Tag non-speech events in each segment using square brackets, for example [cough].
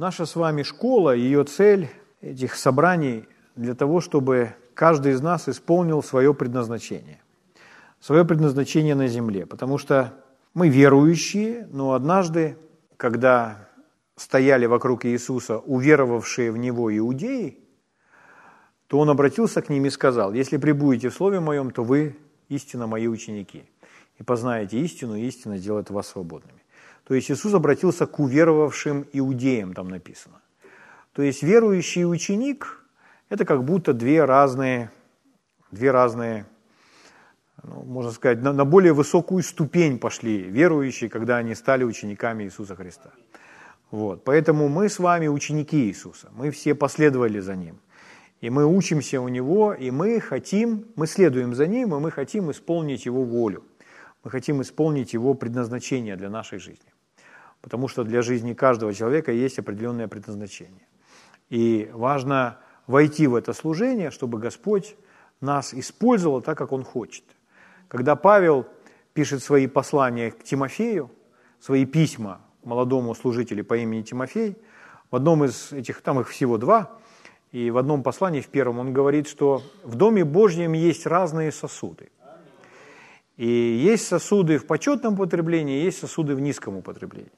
Наша с вами школа, ее цель этих собраний для того, чтобы каждый из нас исполнил свое предназначение. Свое предназначение на земле. Потому что мы верующие, но однажды, когда стояли вокруг Иисуса уверовавшие в Него иудеи, то Он обратился к ним и сказал, «Если прибудете в Слове Моем, то вы истинно Мои ученики, и познаете истину, и истина сделает вас свободными». То есть Иисус обратился к уверовавшим иудеям, там написано. То есть верующий ученик – это как будто две разные, две разные ну, можно сказать, на, на более высокую ступень пошли верующие, когда они стали учениками Иисуса Христа. Вот. Поэтому мы с вами ученики Иисуса, мы все последовали за Ним. И мы учимся у Него, и мы хотим, мы следуем за Ним, и мы хотим исполнить Его волю. Мы хотим исполнить Его предназначение для нашей жизни. Потому что для жизни каждого человека есть определенное предназначение. И важно войти в это служение, чтобы Господь нас использовал так, как Он хочет. Когда Павел пишет свои послания к Тимофею, свои письма молодому служителю по имени Тимофей, в одном из этих, там их всего два, и в одном послании, в первом, он говорит, что в Доме Божьем есть разные сосуды. И есть сосуды в почетном употреблении, есть сосуды в низком употреблении.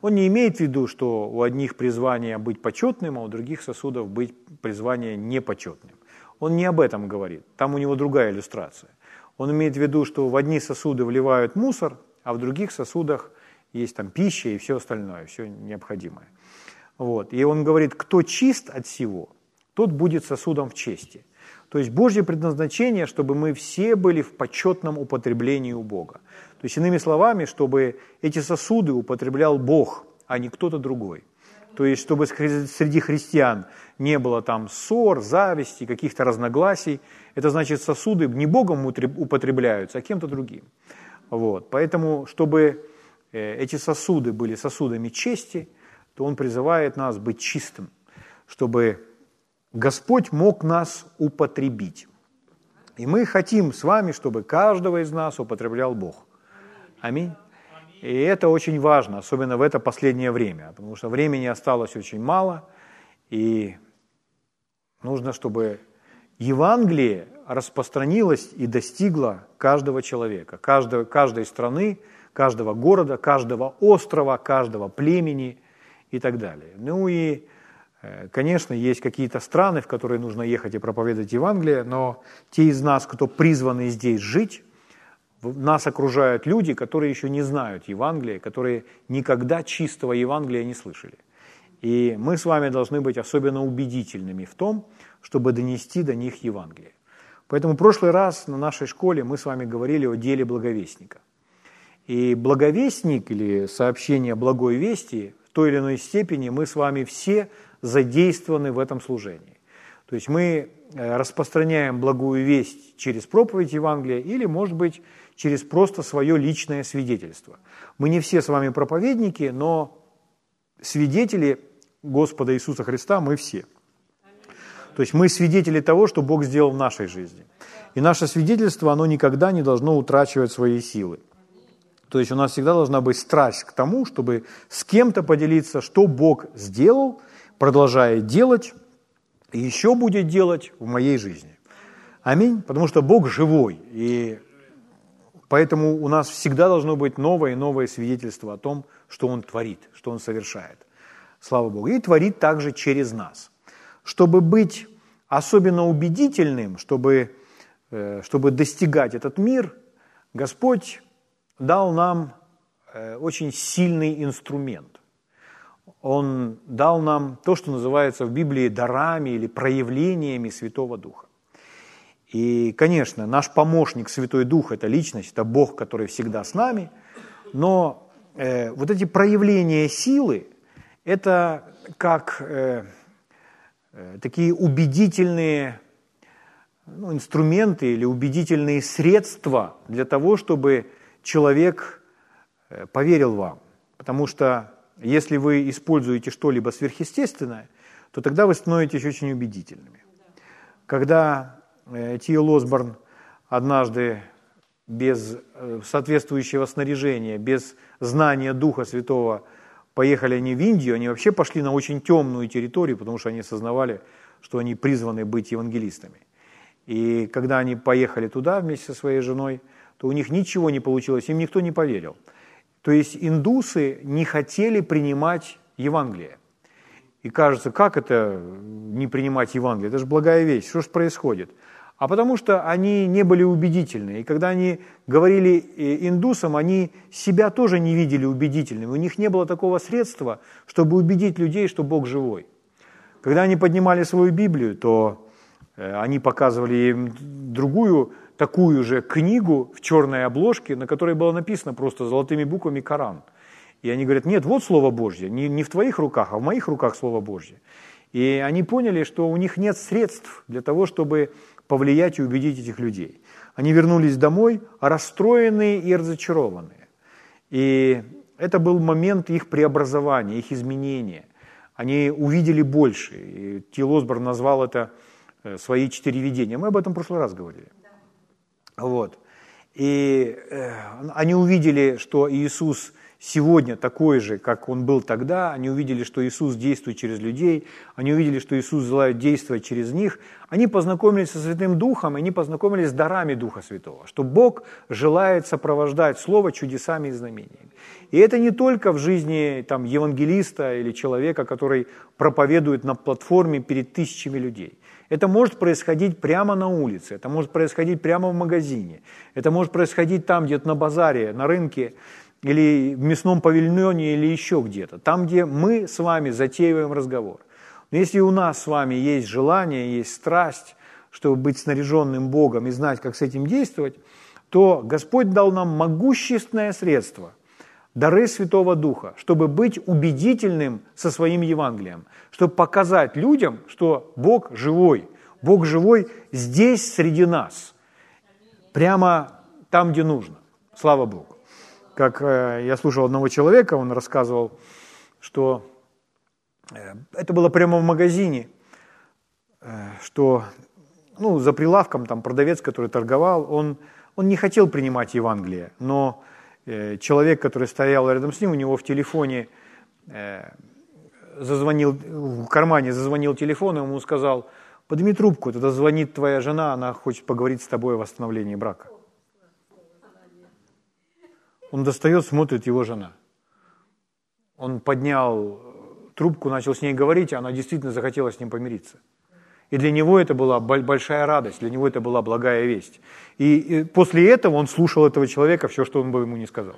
Он не имеет в виду, что у одних призвание быть почетным, а у других сосудов быть призвание непочетным. Он не об этом говорит, там у него другая иллюстрация. Он имеет в виду, что в одни сосуды вливают мусор, а в других сосудах есть там пища и все остальное, все необходимое. Вот. И он говорит, кто чист от всего, тот будет сосудом в чести. То есть Божье предназначение, чтобы мы все были в почетном употреблении у Бога. То есть, иными словами, чтобы эти сосуды употреблял Бог, а не кто-то другой. То есть, чтобы среди христиан не было там ссор, зависти, каких-то разногласий. Это значит, сосуды не Богом употребляются, а кем-то другим. Вот. Поэтому, чтобы э, эти сосуды были сосудами чести, то Он призывает нас быть чистым, чтобы Господь мог нас употребить. И мы хотим с вами, чтобы каждого из нас употреблял Бог. Аминь. И это очень важно, особенно в это последнее время, потому что времени осталось очень мало, и нужно, чтобы Евангелие распространилось и достигло каждого человека, каждой, каждой страны, каждого города, каждого острова, каждого племени и так далее. Ну и, конечно, есть какие-то страны, в которые нужно ехать и проповедовать Евангелие, но те из нас, кто призваны здесь жить, нас окружают люди, которые еще не знают Евангелия, которые никогда чистого Евангелия не слышали. И мы с вами должны быть особенно убедительными в том, чтобы донести до них Евангелие. Поэтому в прошлый раз на нашей школе мы с вами говорили о деле благовестника. И благовестник или сообщение благой вести в той или иной степени мы с вами все задействованы в этом служении. То есть мы э, распространяем благую весть через проповедь Евангелия или, может быть, через просто свое личное свидетельство. Мы не все с вами проповедники, но свидетели Господа Иисуса Христа мы все. То есть мы свидетели того, что Бог сделал в нашей жизни. И наше свидетельство, оно никогда не должно утрачивать свои силы. То есть у нас всегда должна быть страсть к тому, чтобы с кем-то поделиться, что Бог сделал, продолжает делать и еще будет делать в моей жизни. Аминь. Потому что Бог живой, и Поэтому у нас всегда должно быть новое и новое свидетельство о том, что Он творит, что Он совершает. Слава Богу. И творит также через нас. Чтобы быть особенно убедительным, чтобы, э, чтобы достигать этот мир, Господь дал нам э, очень сильный инструмент. Он дал нам то, что называется в Библии дарами или проявлениями Святого Духа. И, конечно, наш помощник, Святой Дух, это личность, это Бог, который всегда с нами, но э, вот эти проявления силы, это как э, э, такие убедительные ну, инструменты или убедительные средства для того, чтобы человек э, поверил вам. Потому что если вы используете что-либо сверхъестественное, то тогда вы становитесь очень убедительными. Когда Э, Тио Лосборн однажды без э, соответствующего снаряжения, без знания Духа Святого поехали они в Индию, они вообще пошли на очень темную территорию, потому что они осознавали, что они призваны быть евангелистами. И когда они поехали туда вместе со своей женой, то у них ничего не получилось, им никто не поверил. То есть индусы не хотели принимать Евангелие. И кажется, как это не принимать Евангелие? Это же благая вещь. Что же происходит? А потому что они не были убедительны. И когда они говорили э, индусам, они себя тоже не видели убедительными. У них не было такого средства, чтобы убедить людей, что Бог живой. Когда они поднимали свою Библию, то э, они показывали им другую, такую же книгу в черной обложке, на которой было написано просто золотыми буквами «Коран». И они говорят, нет, вот Слово Божье, не, не в твоих руках, а в моих руках Слово Божье. И они поняли, что у них нет средств для того, чтобы повлиять и убедить этих людей. Они вернулись домой расстроенные и разочарованные. И это был момент их преобразования, их изменения. Они увидели больше. И Тил Осборн назвал это э, свои четыре видения. Мы об этом в прошлый раз говорили. Вот. И э, они увидели, что Иисус сегодня такой же, как он был тогда. Они увидели, что Иисус действует через людей, они увидели, что Иисус желает действовать через них. Они познакомились со Святым Духом, и они познакомились с дарами Духа Святого, что Бог желает сопровождать Слово чудесами и знамениями. И это не только в жизни там, евангелиста или человека, который проповедует на платформе перед тысячами людей. Это может происходить прямо на улице, это может происходить прямо в магазине, это может происходить там, где-то на базаре, на рынке, или в мясном павильоне, или еще где-то, там, где мы с вами затеиваем разговор. Но если у нас с вами есть желание, есть страсть, чтобы быть снаряженным Богом и знать, как с этим действовать, то Господь дал нам могущественное средство, дары Святого Духа, чтобы быть убедительным со своим Евангелием, чтобы показать людям, что Бог живой, Бог живой здесь, среди нас, прямо там, где нужно. Слава Богу как э, я слушал одного человека, он рассказывал, что э, это было прямо в магазине, э, что ну, за прилавком там продавец, который торговал, он, он не хотел принимать Евангелие, но человек, который стоял рядом с ним, у него в телефоне зазвонил, в кармане зазвонил телефон, и ему сказал, подними трубку, тогда звонит твоя жена, она хочет поговорить с тобой о восстановлении брака. Он достает, смотрит его жена. Он поднял трубку, начал с ней говорить, и она действительно захотела с ним помириться. И для него это была большая радость, для него это была благая весть. И, после этого он слушал этого человека, все, что он бы ему не сказал.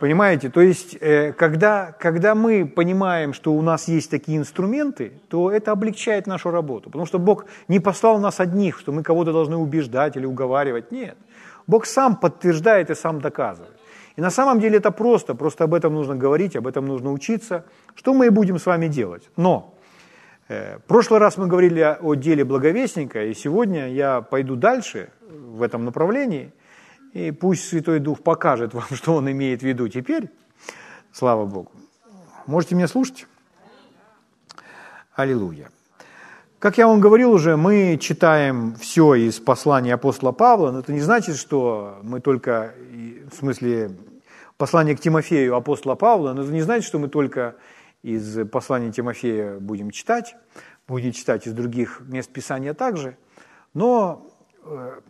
Понимаете? То есть, э, когда, когда мы понимаем, что у нас есть такие инструменты, то это облегчает нашу работу. Потому что Бог не послал нас одних, что мы кого-то должны убеждать или уговаривать. Нет. Бог сам подтверждает и сам доказывает. И на самом деле это просто, просто об этом нужно говорить, об этом нужно учиться, что мы и будем с вами делать. Но прошлый раз мы говорили о деле благовестника, и сегодня я пойду дальше в этом направлении, и пусть Святой Дух покажет вам, [laughs] что Он имеет в виду теперь. Слава Богу. Можете меня слушать? Аллилуйя. Как я вам говорил уже, мы читаем все из послания апостола Павла, но это не значит, что мы только, в смысле, послание к Тимофею апостола Павла, но это не значит, что мы только из послания Тимофея будем читать, будем читать из других мест Писания также, но э,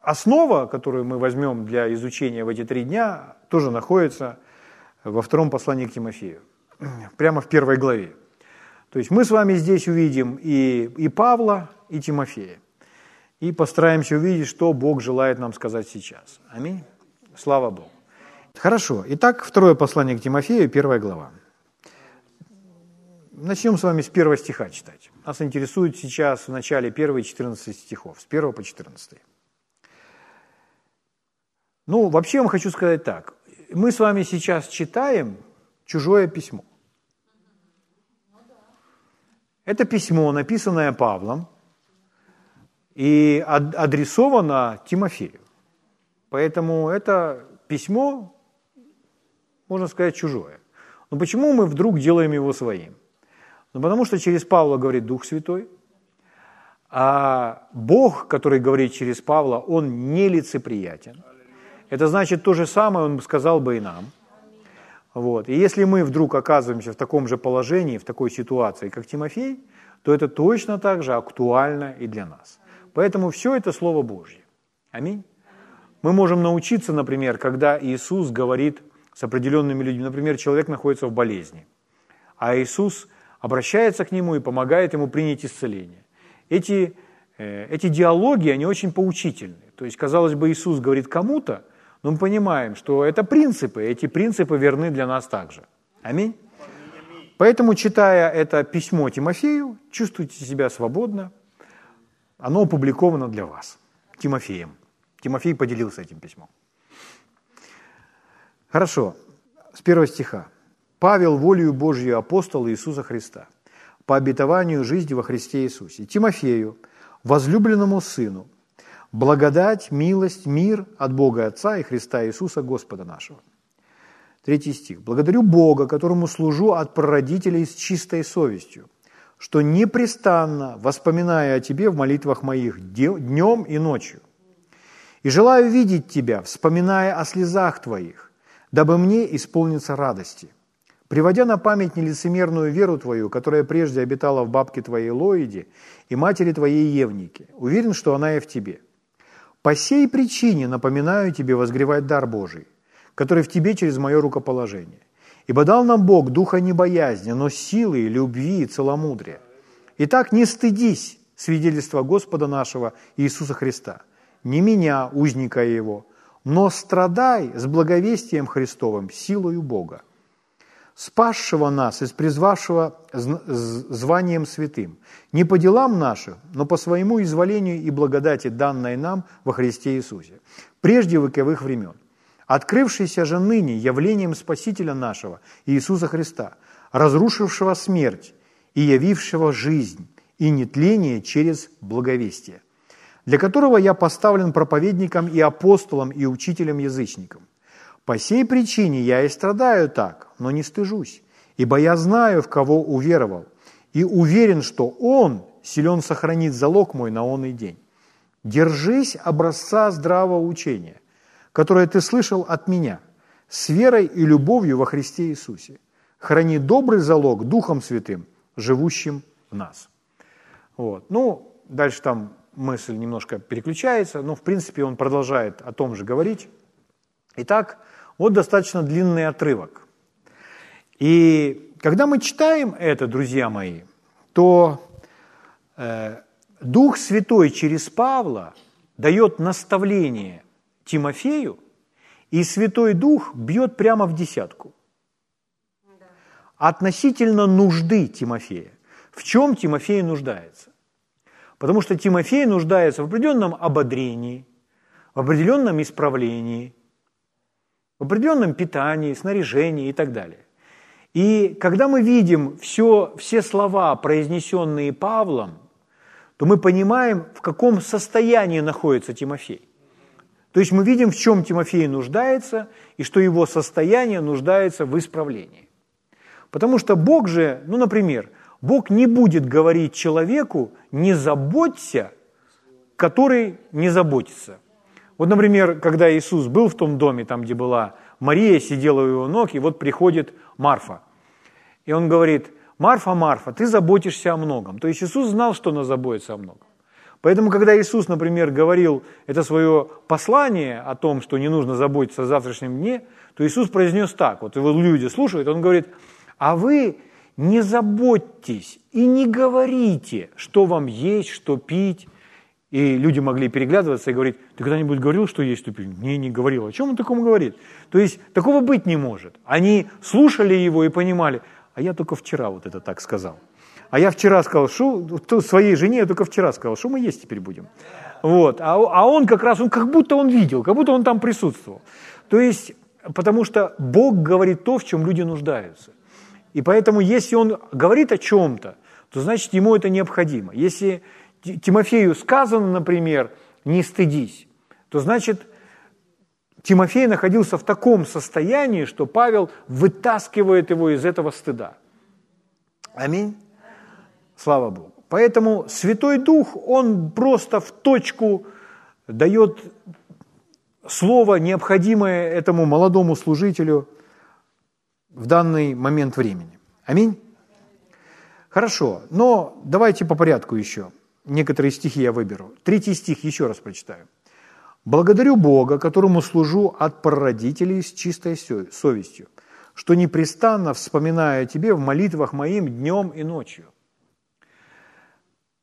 основа, которую мы возьмем для изучения в эти три дня, тоже находится во втором послании к Тимофею, [clears throat] прямо в первой главе. То есть мы с вами здесь увидим и, и Павла, и Тимофея. И постараемся увидеть, что Бог желает нам сказать сейчас. Аминь. Слава Богу. Хорошо. Итак, второе послание к Тимофею, первая глава. Начнем с вами с первого стиха читать. Нас интересует сейчас в начале 1 14 стихов, с 1 по 14. Ну, вообще я вам хочу сказать так. Мы с вами сейчас читаем чужое письмо. Это письмо, написанное Павлом и адресовано Тимофею. Поэтому это письмо, можно сказать, чужое. Но почему мы вдруг делаем его своим? Ну, потому что через Павла говорит Дух Святой, а Бог, который говорит через Павла, он нелицеприятен. Это значит то же самое, он сказал бы и нам. Вот. И если мы вдруг оказываемся в таком же положении, в такой ситуации, как Тимофей, то это точно так же актуально и для нас. Поэтому все это Слово Божье. Аминь. Мы можем научиться, например, когда Иисус говорит с определенными людьми, например, человек находится в болезни, а Иисус обращается к нему и помогает ему принять исцеление. Эти, э, эти диалоги, они очень поучительны. То есть, казалось бы, Иисус говорит кому-то, но мы понимаем, что это принципы, эти принципы верны для нас также. Аминь. Поэтому, читая это письмо Тимофею, чувствуйте себя свободно. Оно опубликовано для вас, Тимофеем. Тимофей поделился этим письмом. Хорошо, с первого стиха. Павел, волею Божью апостол Иисуса Христа, по обетованию жизни во Христе Иисусе, Тимофею, возлюбленному сыну, благодать, милость, мир от Бога Отца и Христа Иисуса Господа нашего. Третий стих. «Благодарю Бога, которому служу от прародителей с чистой совестью, что непрестанно, воспоминая о Тебе в молитвах моих днем и ночью, и желаю видеть Тебя, вспоминая о слезах Твоих, дабы мне исполниться радости, приводя на память нелицемерную веру Твою, которая прежде обитала в бабке Твоей Лоиде и матери Твоей Евнике. Уверен, что она и в Тебе. По сей причине напоминаю Тебе возгревать дар Божий, который в Тебе через мое рукоположение. Ибо дал нам Бог духа не боязни, но силы, любви и целомудрия. Итак, не стыдись свидетельства Господа нашего Иисуса Христа – не меня, узника его, но страдай с благовестием Христовым, силою Бога, спасшего нас и призвавшего званием святым, не по делам нашим, но по своему изволению и благодати, данной нам во Христе Иисусе, прежде вековых времен, открывшийся же ныне явлением Спасителя нашего, Иисуса Христа, разрушившего смерть и явившего жизнь и нетление через благовестие для которого я поставлен проповедником и апостолом и учителем язычникам. По сей причине я и страдаю так, но не стыжусь, ибо я знаю, в кого уверовал, и уверен, что Он силен сохранить залог мой на онный день. Держись образца здравого учения, которое ты слышал от меня, с верой и любовью во Христе Иисусе. Храни добрый залог Духом Святым, живущим в нас. Вот. Ну, дальше там мысль немножко переключается, но в принципе он продолжает о том же говорить. Итак, вот достаточно длинный отрывок. И когда мы читаем это, друзья мои, то э, Дух Святой через Павла дает наставление Тимофею, и Святой Дух бьет прямо в десятку. Относительно нужды Тимофея. В чем Тимофей нуждается? Потому что Тимофей нуждается в определенном ободрении, в определенном исправлении, в определенном питании, снаряжении и так далее. И когда мы видим все, все слова, произнесенные Павлом, то мы понимаем, в каком состоянии находится Тимофей. То есть мы видим, в чем Тимофей нуждается, и что его состояние нуждается в исправлении. Потому что Бог же, ну, например, Бог не будет говорить человеку «не заботься», который не заботится. Вот, например, когда Иисус был в том доме, там, где была Мария, сидела у его ног, и вот приходит Марфа. И он говорит, Марфа, Марфа, ты заботишься о многом. То есть Иисус знал, что она заботится о многом. Поэтому, когда Иисус, например, говорил это свое послание о том, что не нужно заботиться о завтрашнем дне, то Иисус произнес так, вот его люди слушают, он говорит, а вы не заботьтесь и не говорите, что вам есть, что пить. И люди могли переглядываться и говорить, ты когда-нибудь говорил, что есть, пить? Не, не говорил. О чем он такому говорит? То есть такого быть не может. Они слушали его и понимали, а я только вчера вот это так сказал. А я вчера сказал, что своей жене я только вчера сказал, что мы есть теперь будем. Вот. А, а он как раз, он как будто он видел, как будто он там присутствовал. То есть, потому что Бог говорит то, в чем люди нуждаются. И поэтому, если он говорит о чем-то, то значит ему это необходимо. Если Тимофею сказано, например, не стыдись, то значит Тимофей находился в таком состоянии, что Павел вытаскивает его из этого стыда. Аминь. Слава Богу. Поэтому Святой Дух, он просто в точку дает слово, необходимое этому молодому служителю – в данный момент времени. Аминь? Хорошо, но давайте по порядку еще. Некоторые стихи я выберу. Третий стих еще раз прочитаю. «Благодарю Бога, которому служу от прародителей с чистой совестью, что непрестанно вспоминаю о Тебе в молитвах моим днем и ночью».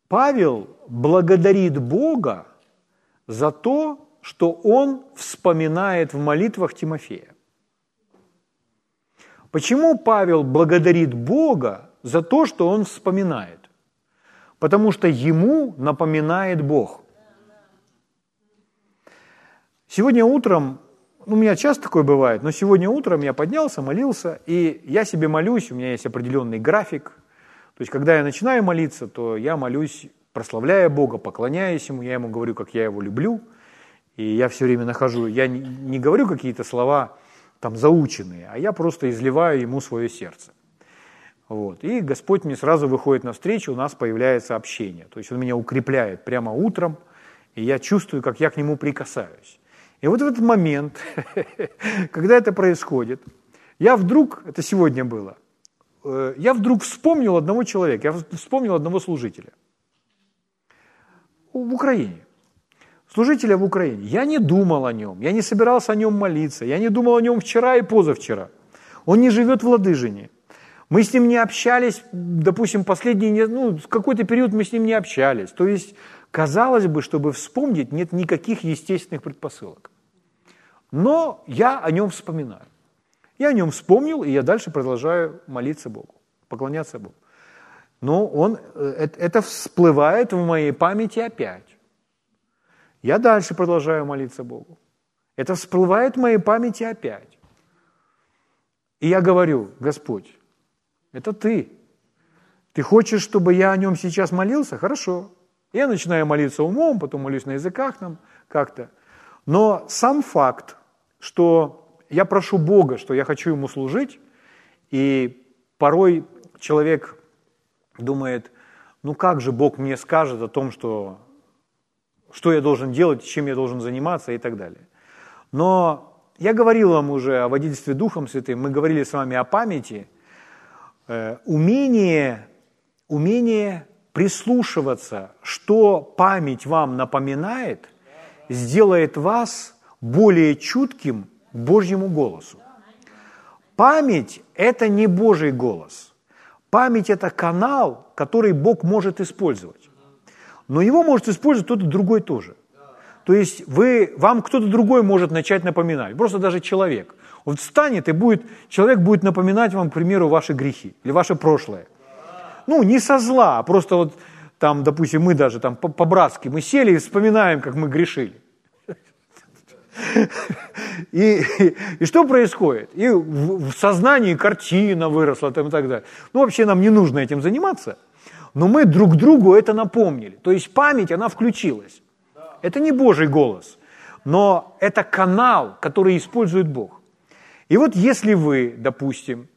Павел благодарит Бога за то, что он вспоминает в молитвах Тимофея. Почему Павел благодарит Бога за то, что он вспоминает? Потому что ему напоминает Бог. Сегодня утром, ну, у меня часто такое бывает, но сегодня утром я поднялся, молился, и я себе молюсь, у меня есть определенный график. То есть, когда я начинаю молиться, то я молюсь, прославляя Бога, поклоняясь Ему, я Ему говорю, как я Его люблю, и я все время нахожу, я не, говорю какие-то слова, там заученные, а я просто изливаю ему свое сердце. Вот. И Господь мне сразу выходит навстречу, у нас появляется общение. То есть Он меня укрепляет прямо утром, и я чувствую, как я к Нему прикасаюсь. И вот в этот момент, [laughs] когда это происходит, я вдруг, это сегодня было, э, я вдруг вспомнил одного человека, я вспомнил одного служителя в Украине служителя в Украине. Я не думал о нем, я не собирался о нем молиться, я не думал о нем вчера и позавчера. Он не живет в Ладыжине. Мы с ним не общались, допустим, последний, ну, какой-то период мы с ним не общались. То есть, казалось бы, чтобы вспомнить, нет никаких естественных предпосылок. Но я о нем вспоминаю. Я о нем вспомнил, и я дальше продолжаю молиться Богу, поклоняться Богу. Но он, э, это всплывает в моей памяти опять. Я дальше продолжаю молиться Богу. Это всплывает в моей памяти опять. И я говорю, Господь, это Ты. Ты хочешь, чтобы я о нем сейчас молился? Хорошо. Я начинаю молиться умом, потом молюсь на языках нам как-то. Но сам факт, что я прошу Бога, что я хочу Ему служить, и порой человек думает, ну как же Бог мне скажет о том, что что я должен делать, чем я должен заниматься и так далее. Но я говорил вам уже о водительстве Духом Святым, мы говорили с вами о памяти. Э, умение, умение прислушиваться, что память вам напоминает, сделает вас более чутким к Божьему голосу. Память – это не Божий голос. Память – это канал, который Бог может использовать но его может использовать кто-то другой тоже. То есть вы, вам кто-то другой может начать напоминать, просто даже человек. Он встанет и будет, человек будет напоминать вам, к примеру, ваши грехи или ваше прошлое. Ну, не со зла, а просто вот там, допустим, мы даже там по-братски, мы сели и вспоминаем, как мы грешили. И, и, и что происходит? И в, в сознании картина выросла там и так далее. Ну, вообще нам не нужно этим заниматься – но мы друг другу это напомнили. То есть память, она включилась. Это не Божий голос, но это канал, который использует Бог. И вот если вы, допустим,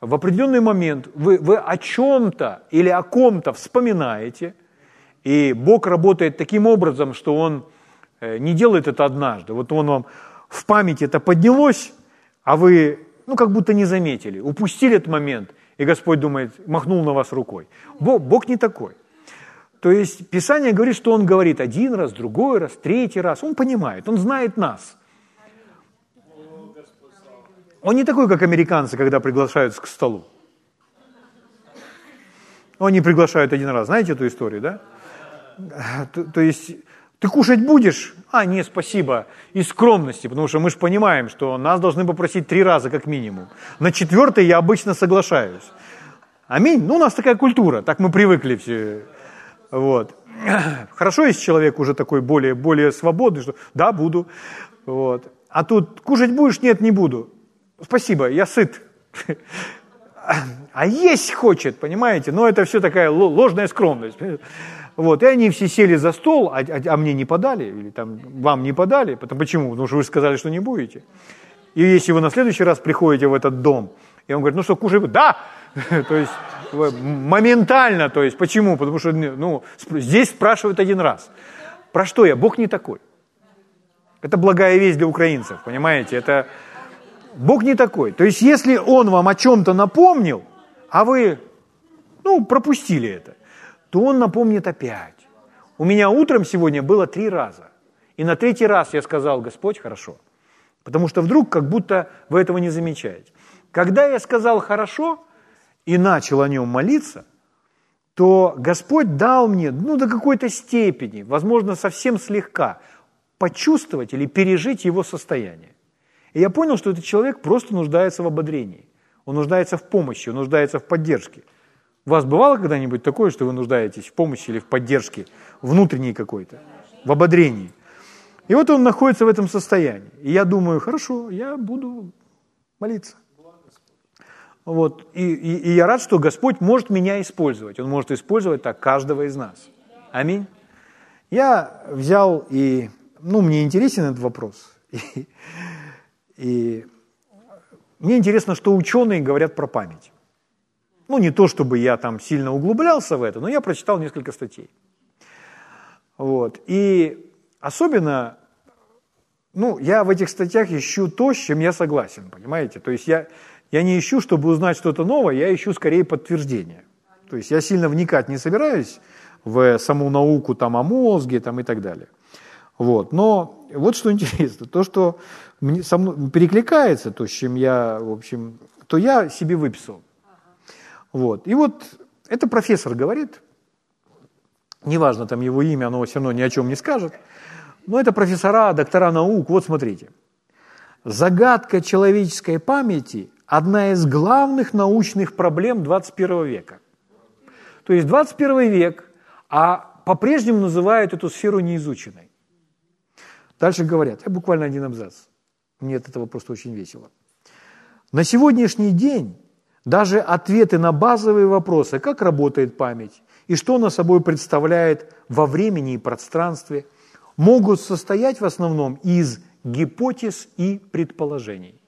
в определенный момент вы, вы о чем-то или о ком-то вспоминаете, и Бог работает таким образом, что Он э, не делает это однажды. Вот Он вам в памяти это поднялось, а вы, ну, как будто не заметили, упустили этот момент, и Господь думает, махнул на вас рукой. Бог, Бог не такой. То есть Писание говорит, что Он говорит один раз, другой раз, третий раз. Он понимает, Он знает нас. Он не такой, как американцы, когда приглашают к столу. Они приглашают один раз. Знаете эту историю, да? То, то есть ты кушать будешь? А, нет, спасибо. Из скромности, потому что мы же понимаем, что нас должны попросить три раза как минимум. На четвертый я обычно соглашаюсь. Аминь. Ну, у нас такая культура, так мы привыкли все. Вот. Хорошо, если человек уже такой более, более свободный, что да, буду. Вот. А тут кушать будешь? Нет, не буду. Спасибо, я сыт. А есть хочет, понимаете? Но это все такая ложная скромность. Вот, и они все сели за стол, а, а, а мне не подали, или там вам не подали. Потому, почему? Потому что вы сказали, что не будете. И если вы на следующий раз приходите в этот дом, и он говорит, ну что, кушай? Да! [laughs] то есть моментально, то есть почему? Потому что ну, здесь спрашивают один раз. Про что я? Бог не такой. Это благая весть для украинцев, понимаете? Это, Бог не такой. То есть, если Он вам о чем-то напомнил, а вы, ну, пропустили это, то Он напомнит опять. У меня утром сегодня было три раза. И на третий раз я сказал, Господь, хорошо. Потому что вдруг как будто вы этого не замечаете. Когда я сказал «хорошо» и начал о нем молиться, то Господь дал мне, ну, до какой-то степени, возможно, совсем слегка, почувствовать или пережить его состояние. И я понял, что этот человек просто нуждается в ободрении. Он нуждается в помощи, он нуждается в поддержке. У вас бывало когда-нибудь такое, что вы нуждаетесь в помощи или в поддержке внутренней какой-то, в ободрении? И вот он находится в этом состоянии. И я думаю, хорошо, я буду молиться. Вот. И, и, и я рад, что Господь может меня использовать. Он может использовать так каждого из нас. Аминь. Я взял и, ну, мне интересен этот вопрос. [laughs] И, и мне интересно, что ученые говорят про память. Ну, не то, чтобы я там сильно углублялся в это, но я прочитал несколько статей. Вот. И особенно, ну, я в этих статьях ищу то, с чем я согласен, понимаете? То есть я, я не ищу, чтобы узнать что-то новое, я ищу скорее подтверждение. То есть я сильно вникать не собираюсь в саму науку там, о мозге там, и так далее. Вот. Но вот что [laughs] интересно, то, что мне, со мной перекликается, то, с чем я, в общем, то я себе выписал. Вот. И вот это профессор говорит, неважно там его имя, оно все равно ни о чем не скажет, но это профессора, доктора наук, вот смотрите. Загадка человеческой памяти – одна из главных научных проблем 21 века. То есть 21 век, а по-прежнему называют эту сферу неизученной. Дальше говорят, я буквально один абзац, мне от этого просто очень весело. На сегодняшний день даже ответы на базовые вопросы, как работает память и что она собой представляет во времени и пространстве, могут состоять в основном из гипотез и предположений.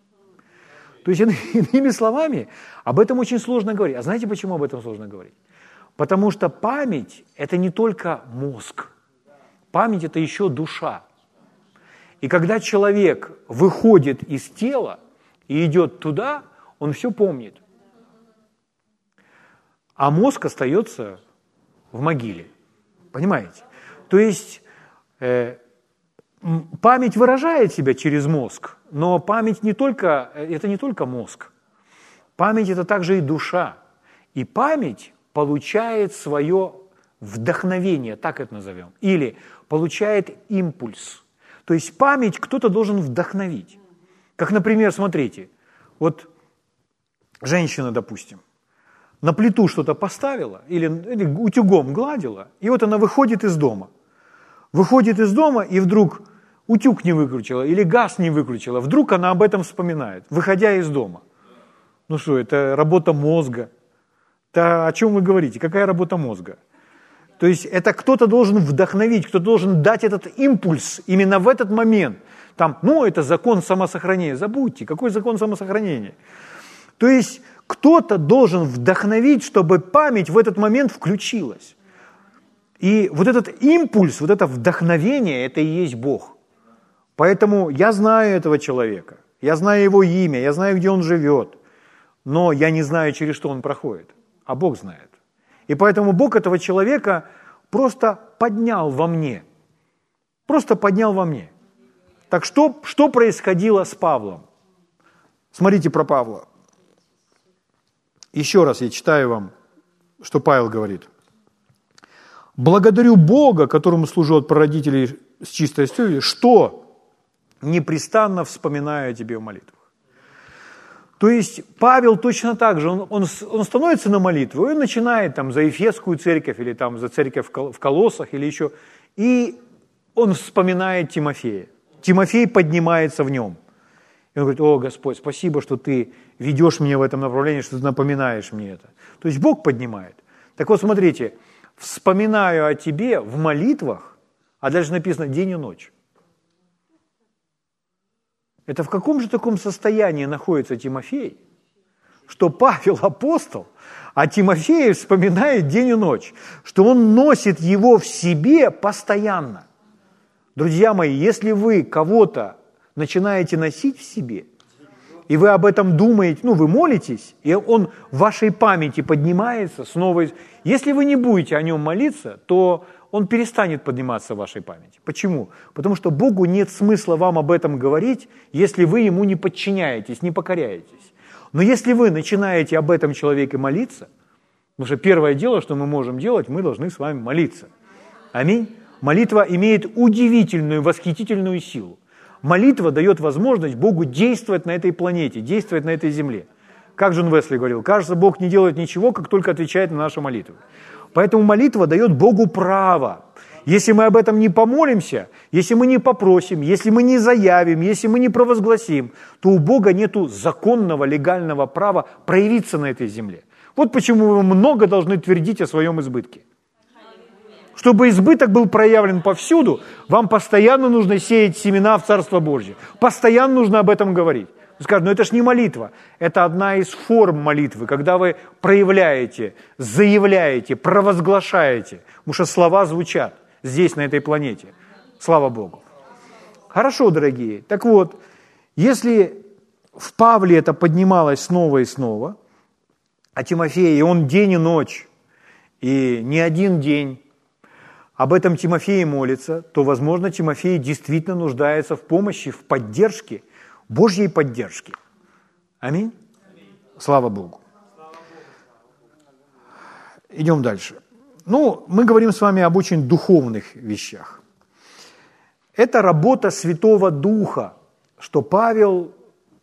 То есть, [laughs] иными словами, об этом очень сложно говорить. А знаете, почему об этом сложно говорить? Потому что память – это не только мозг. Память – это еще душа. И когда человек выходит из тела и идет туда, он все помнит. А мозг остается в могиле. Понимаете? То есть э, память выражает себя через мозг, но память не только, это не только мозг. Память – это также и душа. И память получает свое вдохновение, так это назовем, или получает импульс. То есть память кто-то должен вдохновить. Как, например, смотрите, вот женщина, допустим, на плиту что-то поставила или, или утюгом гладила, и вот она выходит из дома. Выходит из дома, и вдруг утюг не выключила или газ не выключила. Вдруг она об этом вспоминает, выходя из дома. Ну что, это работа мозга. Да о чем вы говорите? Какая работа мозга? То есть это кто-то должен вдохновить, кто должен дать этот импульс именно в этот момент. Там, ну, это закон самосохранения. Забудьте, какой закон самосохранения? То есть кто-то должен вдохновить, чтобы память в этот момент включилась. И вот этот импульс, вот это вдохновение, это и есть Бог. Поэтому я знаю этого человека, я знаю его имя, я знаю, где он живет, но я не знаю, через что он проходит, а Бог знает. И поэтому Бог этого человека просто поднял во мне. Просто поднял во мне. Так что, что происходило с Павлом? Смотрите про Павла. Еще раз я читаю вам, что Павел говорит. «Благодарю Бога, которому служу от прародителей с чистой совестью, что непрестанно вспоминаю о тебе в молитвах». То есть Павел точно так же, он, он, он становится на молитву, он начинает там за Ефесскую церковь или там за церковь в Колоссах или еще, и он вспоминает Тимофея. Тимофей поднимается в нем. И он говорит, о, Господь, спасибо, что ты ведешь меня в этом направлении, что ты напоминаешь мне это. То есть Бог поднимает. Так вот, смотрите, вспоминаю о тебе в молитвах, а дальше написано день и ночь. Это в каком же таком состоянии находится Тимофей, что Павел [laughs] апостол, а Тимофей вспоминает день и ночь, что он носит его в себе постоянно. Друзья мои, если вы кого-то начинаете носить в себе, и вы об этом думаете, ну, вы молитесь, и он в вашей памяти поднимается снова. Если вы не будете о нем молиться, то он перестанет подниматься в вашей памяти. Почему? Потому что Богу нет смысла вам об этом говорить, если вы ему не подчиняетесь, не покоряетесь. Но если вы начинаете об этом человеке молиться, потому что первое дело, что мы можем делать, мы должны с вами молиться. Аминь. Молитва имеет удивительную, восхитительную силу. Молитва дает возможность Богу действовать на этой планете, действовать на этой земле. Как Джон Весли говорил, кажется, Бог не делает ничего, как только отвечает на наши молитвы. Поэтому молитва дает Богу право. Если мы об этом не помолимся, если мы не попросим, если мы не заявим, если мы не провозгласим, то у Бога нет законного, легального права проявиться на этой земле. Вот почему вы много должны твердить о своем избытке. Чтобы избыток был проявлен повсюду, вам постоянно нужно сеять семена в Царство Божье. Постоянно нужно об этом говорить. Скажут, ну это ж не молитва, это одна из форм молитвы, когда вы проявляете, заявляете, провозглашаете, потому что слова звучат здесь, на этой планете. Слава Богу. Хорошо, дорогие. Так вот, если в Павле это поднималось снова и снова, а Тимофей, и он день и ночь, и не один день об этом Тимофей молится, то, возможно, Тимофей действительно нуждается в помощи, в поддержке, Божьей поддержке. Аминь. Слава Богу. Идем дальше. Ну, мы говорим с вами об очень духовных вещах. Это работа Святого Духа, что Павел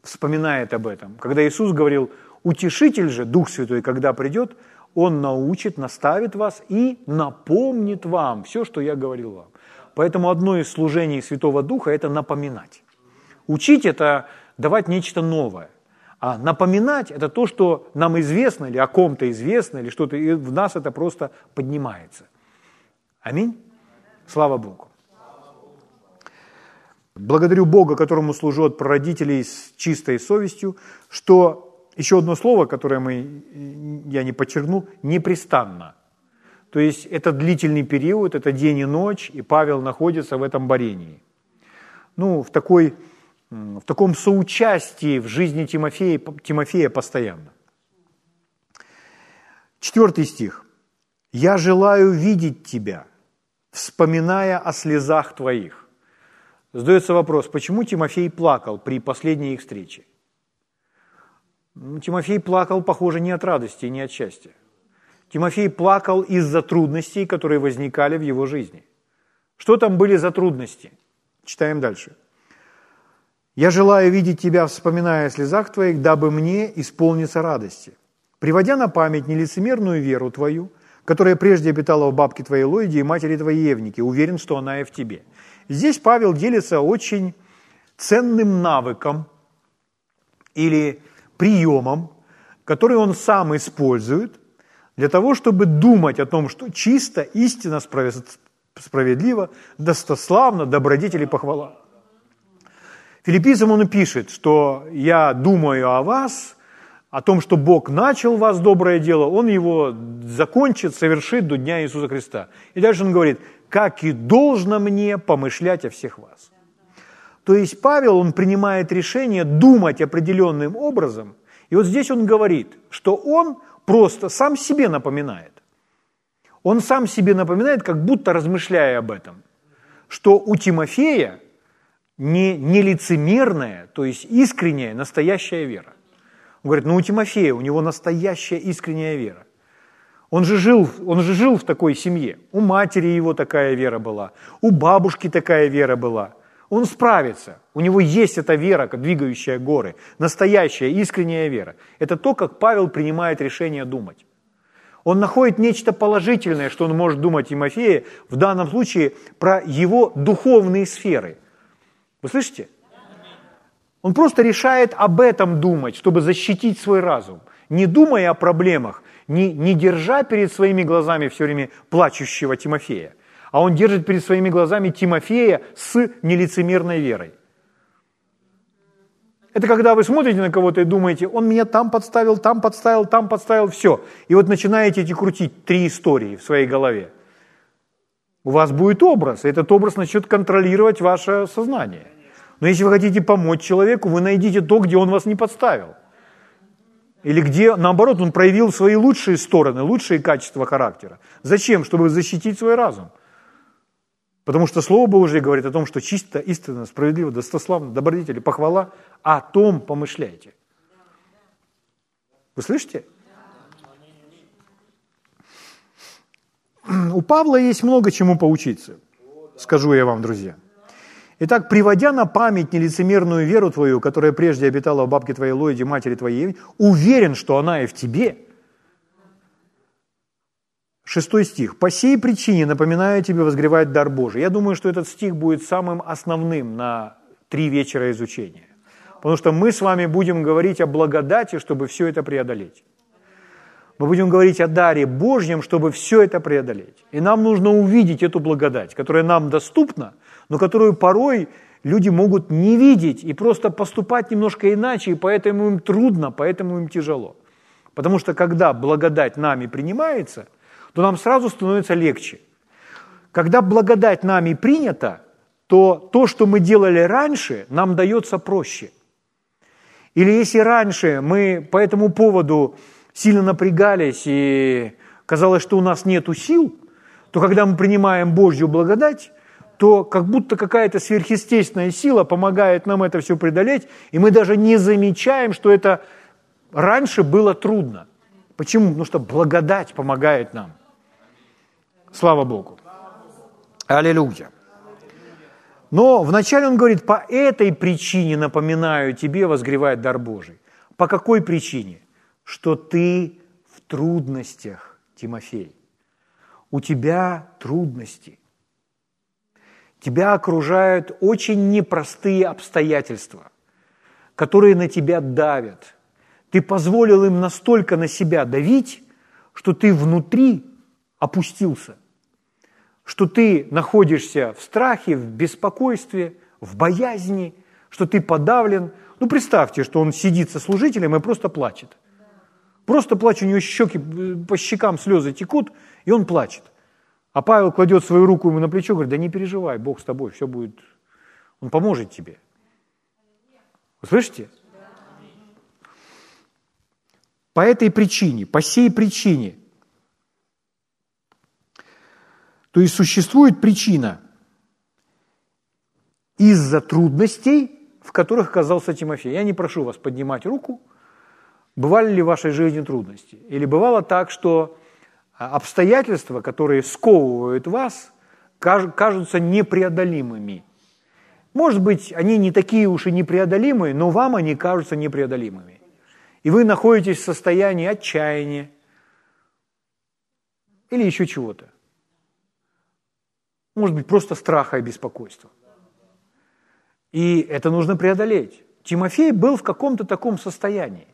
вспоминает об этом. Когда Иисус говорил, утешитель же, Дух Святой, когда придет, он научит, наставит вас и напомнит вам все, что я говорил вам. Поэтому одно из служений Святого Духа – это напоминать. Учить – это давать нечто новое. А напоминать – это то, что нам известно, или о ком-то известно, или что-то, и в нас это просто поднимается. Аминь? Слава Богу. Благодарю Бога, которому служу от прародителей с чистой совестью, что еще одно слово, которое мы, я не подчеркнул, непрестанно. То есть это длительный период, это день и ночь, и Павел находится в этом борении. Ну, в, такой, в таком соучастии в жизни Тимофея, Тимофея постоянно. Четвертый стих. «Я желаю видеть тебя, вспоминая о слезах твоих». Задается вопрос, почему Тимофей плакал при последней их встрече? Тимофей плакал, похоже, не от радости, не от счастья. Тимофей плакал из-за трудностей, которые возникали в его жизни. Что там были за трудности? Читаем дальше. «Я желаю видеть тебя, вспоминая о слезах твоих, дабы мне исполниться радости, приводя на память нелицемерную веру твою, которая прежде обитала в бабке твоей Лоиде и матери твоей Евнике, уверен, что она и в тебе». Здесь Павел делится очень ценным навыком или приемом, который он сам использует для того, чтобы думать о том, что чисто, истинно, справедливо, достославно, добродетели похвала. Филиппийцам он пишет, что я думаю о вас, о том, что Бог начал вас доброе дело, Он его закончит, совершит до Дня Иисуса Христа. И дальше он говорит, как и должно мне помышлять о всех вас. То есть Павел, он принимает решение думать определенным образом, и вот здесь он говорит, что он просто сам себе напоминает. Он сам себе напоминает, как будто размышляя об этом, что у Тимофея не, не лицемерная, то есть искренняя, настоящая вера. Он говорит, ну у Тимофея, у него настоящая искренняя вера. Он же, жил, он же жил в такой семье. У матери его такая вера была, у бабушки такая вера была – он справится. У него есть эта вера, как двигающая горы. Настоящая, искренняя вера. Это то, как Павел принимает решение думать. Он находит нечто положительное, что он может думать Тимофея, в данном случае про его духовные сферы. Вы слышите? Он просто решает об этом думать, чтобы защитить свой разум. Не думая о проблемах, не, не держа перед своими глазами все время плачущего Тимофея, а он держит перед своими глазами Тимофея с нелицемерной верой. Это когда вы смотрите на кого-то и думаете, он меня там подставил, там подставил, там подставил, все. И вот начинаете эти крутить три истории в своей голове. У вас будет образ, и этот образ начнет контролировать ваше сознание. Но если вы хотите помочь человеку, вы найдите то, где он вас не подставил. Или где, наоборот, он проявил свои лучшие стороны, лучшие качества характера. Зачем? Чтобы защитить свой разум. Потому что Слово Божие говорит о том, что чисто, истинно, справедливо, достославно, добродетели, похвала, о том помышляйте. Вы слышите? [clears throat] У Павла есть много чему поучиться, скажу я вам, друзья. Итак, приводя на память нелицемерную веру твою, которая прежде обитала в бабке твоей Лоиде, матери твоей, уверен, что она и в тебе. Шестой стих. «По сей причине напоминаю тебе возгревать дар Божий». Я думаю, что этот стих будет самым основным на три вечера изучения. Потому что мы с вами будем говорить о благодати, чтобы все это преодолеть. Мы будем говорить о даре Божьем, чтобы все это преодолеть. И нам нужно увидеть эту благодать, которая нам доступна, но которую порой люди могут не видеть и просто поступать немножко иначе, и поэтому им трудно, поэтому им тяжело. Потому что когда благодать нами принимается, то нам сразу становится легче. Когда благодать нами принята, то то, что мы делали раньше, нам дается проще. Или если раньше мы по этому поводу сильно напрягались и казалось, что у нас нет сил, то когда мы принимаем Божью благодать, то как будто какая-то сверхъестественная сила помогает нам это все преодолеть, и мы даже не замечаем, что это раньше было трудно. Почему? Потому что благодать помогает нам. Слава Богу. Аллилуйя. Но вначале он говорит, по этой причине напоминаю тебе возгревать дар Божий. По какой причине? Что ты в трудностях, Тимофей. У тебя трудности. Тебя окружают очень непростые обстоятельства, которые на тебя давят. Ты позволил им настолько на себя давить, что ты внутри опустился – что ты находишься в страхе, в беспокойстве, в боязни, что ты подавлен. Ну, представьте, что он сидит со служителем и просто плачет. Просто плачет, у него щеки, э, по щекам слезы текут, и он плачет. А Павел кладет свою руку ему на плечо, говорит, да не переживай, Бог с тобой, все будет, Он поможет тебе. Вы слышите? По этой причине, по сей причине – То есть существует причина из-за трудностей, в которых оказался Тимофей. Я не прошу вас поднимать руку. Бывали ли в вашей жизни трудности? Или бывало так, что а, обстоятельства, которые сковывают вас, кажутся непреодолимыми? Может быть, они не такие уж и непреодолимые, но вам они кажутся непреодолимыми. И вы находитесь в состоянии отчаяния или еще чего-то. Может быть, просто страха и беспокойства. И это нужно преодолеть. Тимофей был в каком-то таком состоянии,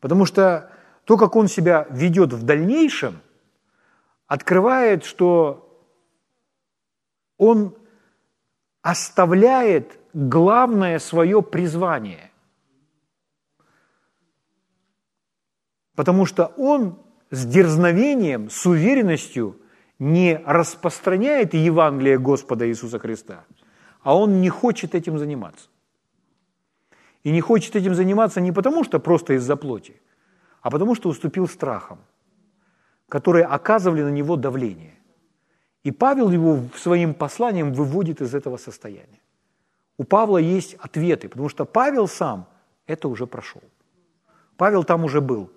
потому что то, как он себя ведет в дальнейшем, открывает, что он оставляет главное свое призвание. Потому что он с дерзновением, с уверенностью – не распространяет Евангелие Господа Иисуса Христа, а он не хочет этим заниматься. И не хочет этим заниматься не потому, что просто из-за плоти, а потому, что уступил страхам, которые оказывали на него давление. И Павел его своим посланием выводит из этого состояния. У Павла есть ответы, потому что Павел сам это уже прошел. Павел там уже был.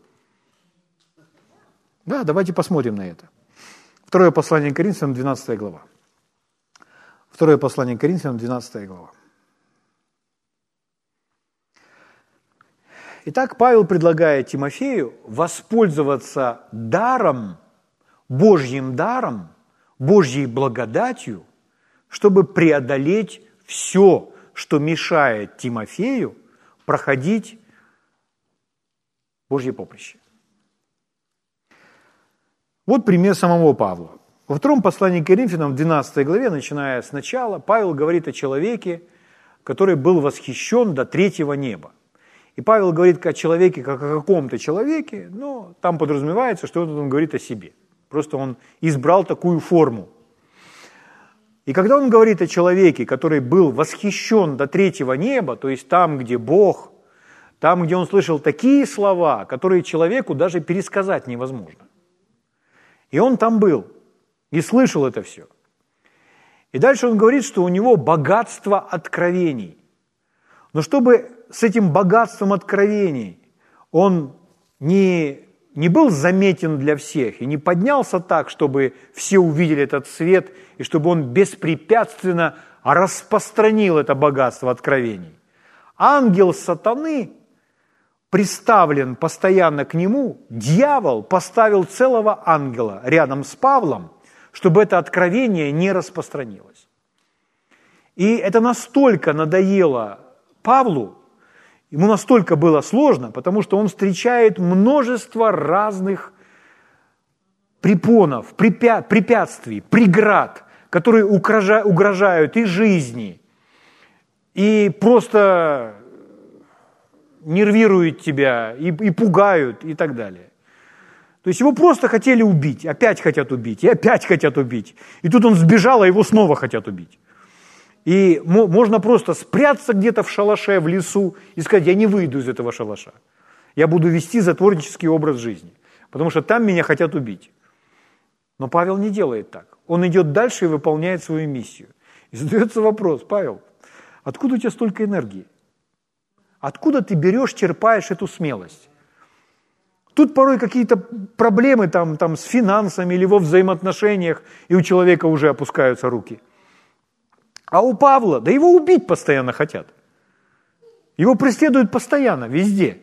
Да, давайте посмотрим на это. Второе послание к Коринфянам, 12 глава. Второе послание к Коринфянам, 12 глава. Итак, Павел предлагает Тимофею воспользоваться даром, Божьим даром, Божьей благодатью, чтобы преодолеть все, что мешает Тимофею проходить Божье поприще. Вот пример самого Павла. Во втором послании к Коринфянам, в 12 главе, начиная с начала, Павел говорит о человеке, который был восхищен до третьего неба. И Павел говорит о человеке, как о каком-то человеке, но там подразумевается, что он говорит о себе. Просто он избрал такую форму. И когда он говорит о человеке, который был восхищен до третьего неба, то есть там, где Бог, там, где он слышал такие слова, которые человеку даже пересказать невозможно. И он там был и слышал это все. И дальше он говорит, что у него богатство откровений. Но чтобы с этим богатством откровений он не, не был заметен для всех и не поднялся так, чтобы все увидели этот свет и чтобы он беспрепятственно распространил это богатство откровений. Ангел сатаны приставлен постоянно к нему, дьявол поставил целого ангела рядом с Павлом, чтобы это откровение не распространилось. И это настолько надоело Павлу, ему настолько было сложно, потому что он встречает множество разных препонов, препятствий, преград, которые угрожают и жизни, и просто нервируют тебя, и, и пугают, и так далее. То есть его просто хотели убить, опять хотят убить, и опять хотят убить. И тут он сбежал, а его снова хотят убить. И можно просто спрятаться где-то в шалаше, в лесу и сказать, я не выйду из этого шалаша. Я буду вести затворнический образ жизни, потому что там меня хотят убить. Но Павел не делает так. Он идет дальше и выполняет свою миссию. И задается вопрос, Павел, откуда у тебя столько энергии? Откуда ты берешь, черпаешь эту смелость? Тут порой какие-то проблемы там, там с финансами или во взаимоотношениях, и у человека уже опускаются руки – а у Павла, да его убить постоянно хотят. Его преследуют постоянно, везде.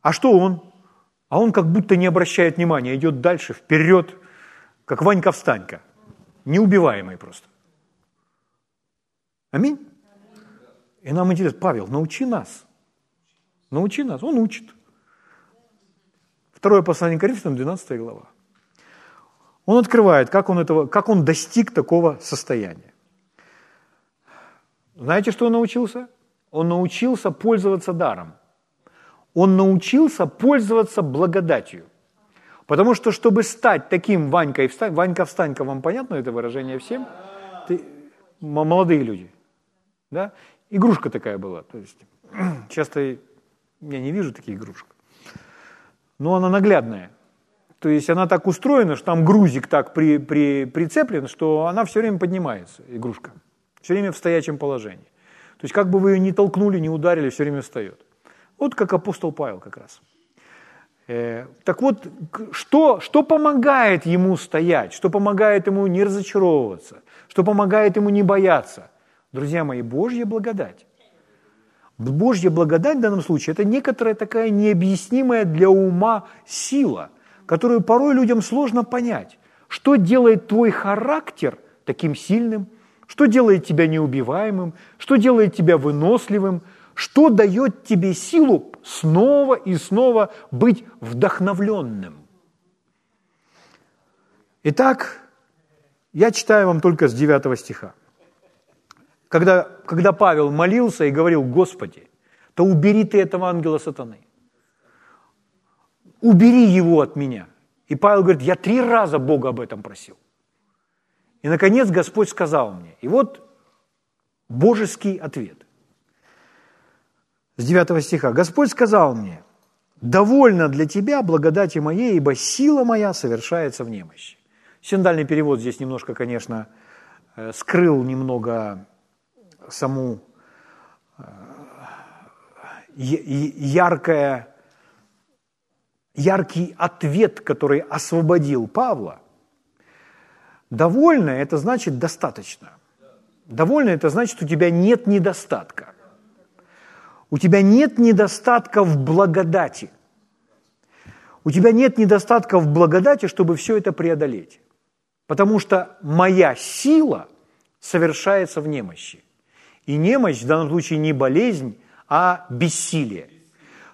А что он? А он как будто не обращает внимания, идет дальше, вперед, как Ванька-встанька. Неубиваемый просто. Аминь? И нам интересно, Павел, научи нас. Научи нас. Он учит. Второе послание Коринфянам, 12 глава. Он открывает, как он, этого, как он достиг такого состояния. Знаете, что он научился? Он научился пользоваться даром. Он научился пользоваться благодатью. Потому что, чтобы стать таким Ванькой, встань, Ванька встанька, вам понятно это выражение всем? Ты, молодые люди. Да? Игрушка такая была. То есть, [clears throat] часто я не вижу таких игрушек. Но она наглядная. То есть она так устроена, что там грузик так при, при, прицеплен, что она все время поднимается, игрушка. Все время в стоячем положении. То есть как бы вы ее ни толкнули, ни ударили, все время встает. Вот как апостол Павел как раз. Э, так вот, что, что помогает ему стоять, что помогает ему не разочаровываться, что помогает ему не бояться? Друзья мои, Божья благодать. Божья благодать в данном случае – это некоторая такая необъяснимая для ума сила, которую порой людям сложно понять. Что делает твой характер таким сильным – что делает тебя неубиваемым, что делает тебя выносливым, что дает тебе силу снова и снова быть вдохновленным. Итак, я читаю вам только с 9 стиха. Когда, когда Павел молился и говорил, Господи, то убери ты этого ангела сатаны. Убери его от меня. И Павел говорит, я три раза Бога об этом просил. И, наконец, Господь сказал мне, и вот божеский ответ. С 9 стиха. Господь сказал мне, довольно для тебя благодати моей, ибо сила моя совершается в немощи. Синдальный перевод здесь немножко, конечно, э, скрыл немного саму э, яркое, яркий ответ, который освободил Павла – Довольно – это значит достаточно. Довольно – это значит, у тебя нет недостатка. У тебя нет недостатка в благодати. У тебя нет недостатка в благодати, чтобы все это преодолеть. Потому что моя сила совершается в немощи. И немощь в данном случае не болезнь, а бессилие.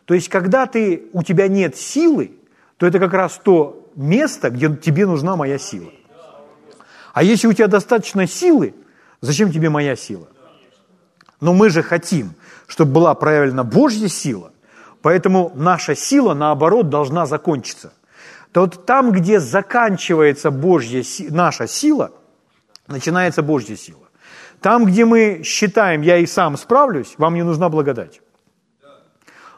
То есть, когда ты, у тебя нет силы, то это как раз то место, где тебе нужна моя сила. А если у тебя достаточно силы, зачем тебе моя сила? Но мы же хотим, чтобы была правильно Божья сила, поэтому наша сила, наоборот, должна закончиться. То вот там, где заканчивается Божья, наша сила, начинается Божья сила. Там, где мы считаем, я и сам справлюсь, вам не нужна благодать.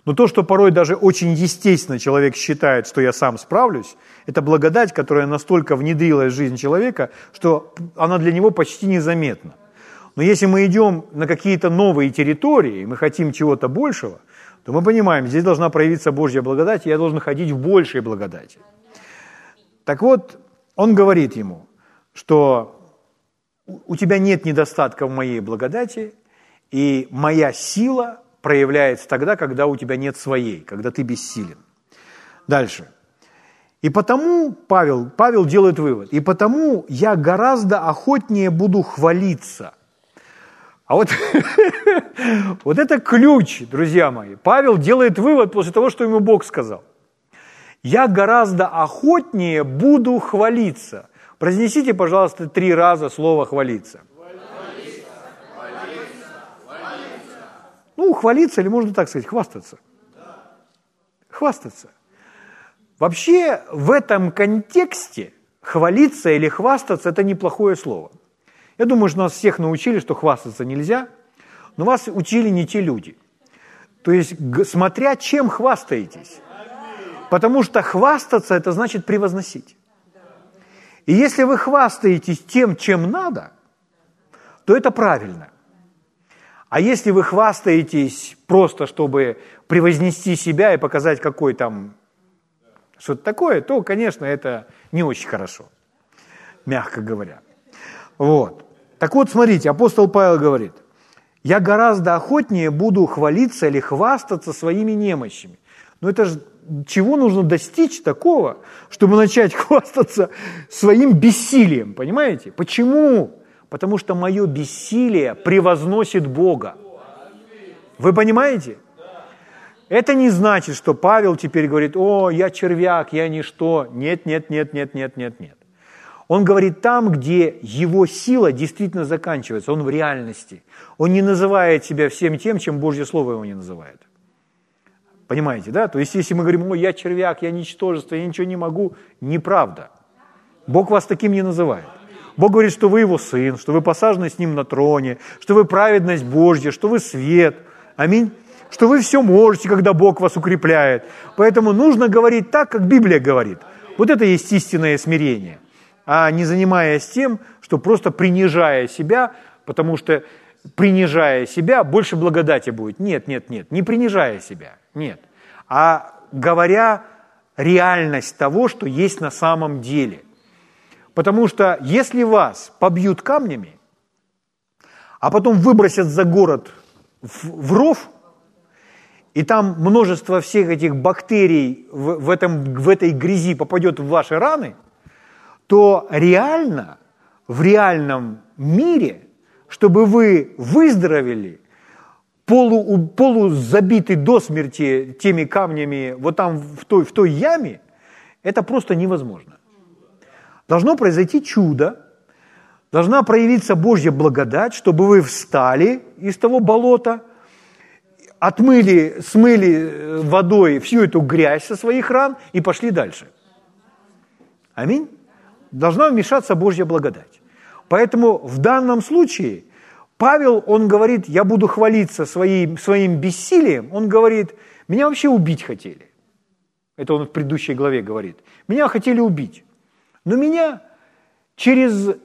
Но то, что порой даже очень естественно человек считает, что я сам справлюсь, это благодать, которая настолько внедрилась в жизнь человека, что она для него почти незаметна. Но если мы идем на какие-то новые территории, мы хотим чего-то большего, то мы понимаем, здесь должна проявиться Божья благодать, и я должен ходить в большей благодати. Так вот, он говорит ему, что у тебя нет недостатка в моей благодати, и моя сила проявляется тогда, когда у тебя нет своей, когда ты бессилен. Дальше. И потому, Павел, Павел делает вывод, и потому я гораздо охотнее буду хвалиться. А вот, [laughs] вот это ключ, друзья мои. Павел делает вывод после того, что ему Бог сказал. Я гораздо охотнее буду хвалиться. Произнесите, пожалуйста, три раза слово «хвалиться». Ну, хвалиться или можно так сказать, хвастаться. Хвастаться. Вообще в этом контексте хвалиться или хвастаться – это неплохое слово. Я думаю, что нас всех научили, что хвастаться нельзя, но вас учили не те люди. То есть, смотря чем хвастаетесь. Потому что хвастаться – это значит превозносить. И если вы хвастаетесь тем, чем надо, то это правильно. А если вы хвастаетесь просто, чтобы превознести себя и показать, какой там что-то такое, то, конечно, это не очень хорошо, мягко говоря. Вот. Так вот, смотрите, апостол Павел говорит, я гораздо охотнее буду хвалиться или хвастаться своими немощами. Но это же чего нужно достичь такого, чтобы начать [laughs] хвастаться своим бессилием, понимаете? Почему? Потому что мое бессилие превозносит Бога. Вы понимаете? Это не значит, что Павел теперь говорит, о, я червяк, я ничто. Нет, нет, нет, нет, нет, нет, нет. Он говорит там, где его сила действительно заканчивается, он в реальности. Он не называет себя всем тем, чем Божье Слово его не называет. Понимаете, да? То есть, если мы говорим, ой, я червяк, я ничтожество, я ничего не могу, неправда. Бог вас таким не называет. Бог говорит, что вы его сын, что вы посажены с ним на троне, что вы праведность Божья, что вы свет. Аминь что вы все можете, когда Бог вас укрепляет. Поэтому нужно говорить так, как Библия говорит. Вот это есть истинное смирение. А не занимаясь тем, что просто принижая себя, потому что принижая себя, больше благодати будет. Нет, нет, нет, не принижая себя, нет. А говоря реальность того, что есть на самом деле. Потому что если вас побьют камнями, а потом выбросят за город в, в ров, и там множество всех этих бактерий в, в, этом, в этой грязи попадет в ваши раны, то реально, в реальном мире, чтобы вы выздоровели, полу, полузабитый до смерти теми камнями вот там в той, в той яме, это просто невозможно. Должно произойти чудо, должна проявиться Божья благодать, чтобы вы встали из того болота – отмыли, смыли э, водой всю эту грязь со своих ран и пошли дальше. Аминь. Должна вмешаться Божья благодать. Поэтому в данном случае Павел, он говорит, я буду хвалиться своим, своим бессилием. Он говорит, меня вообще убить хотели. Это он в предыдущей главе говорит. Меня хотели убить. Но меня через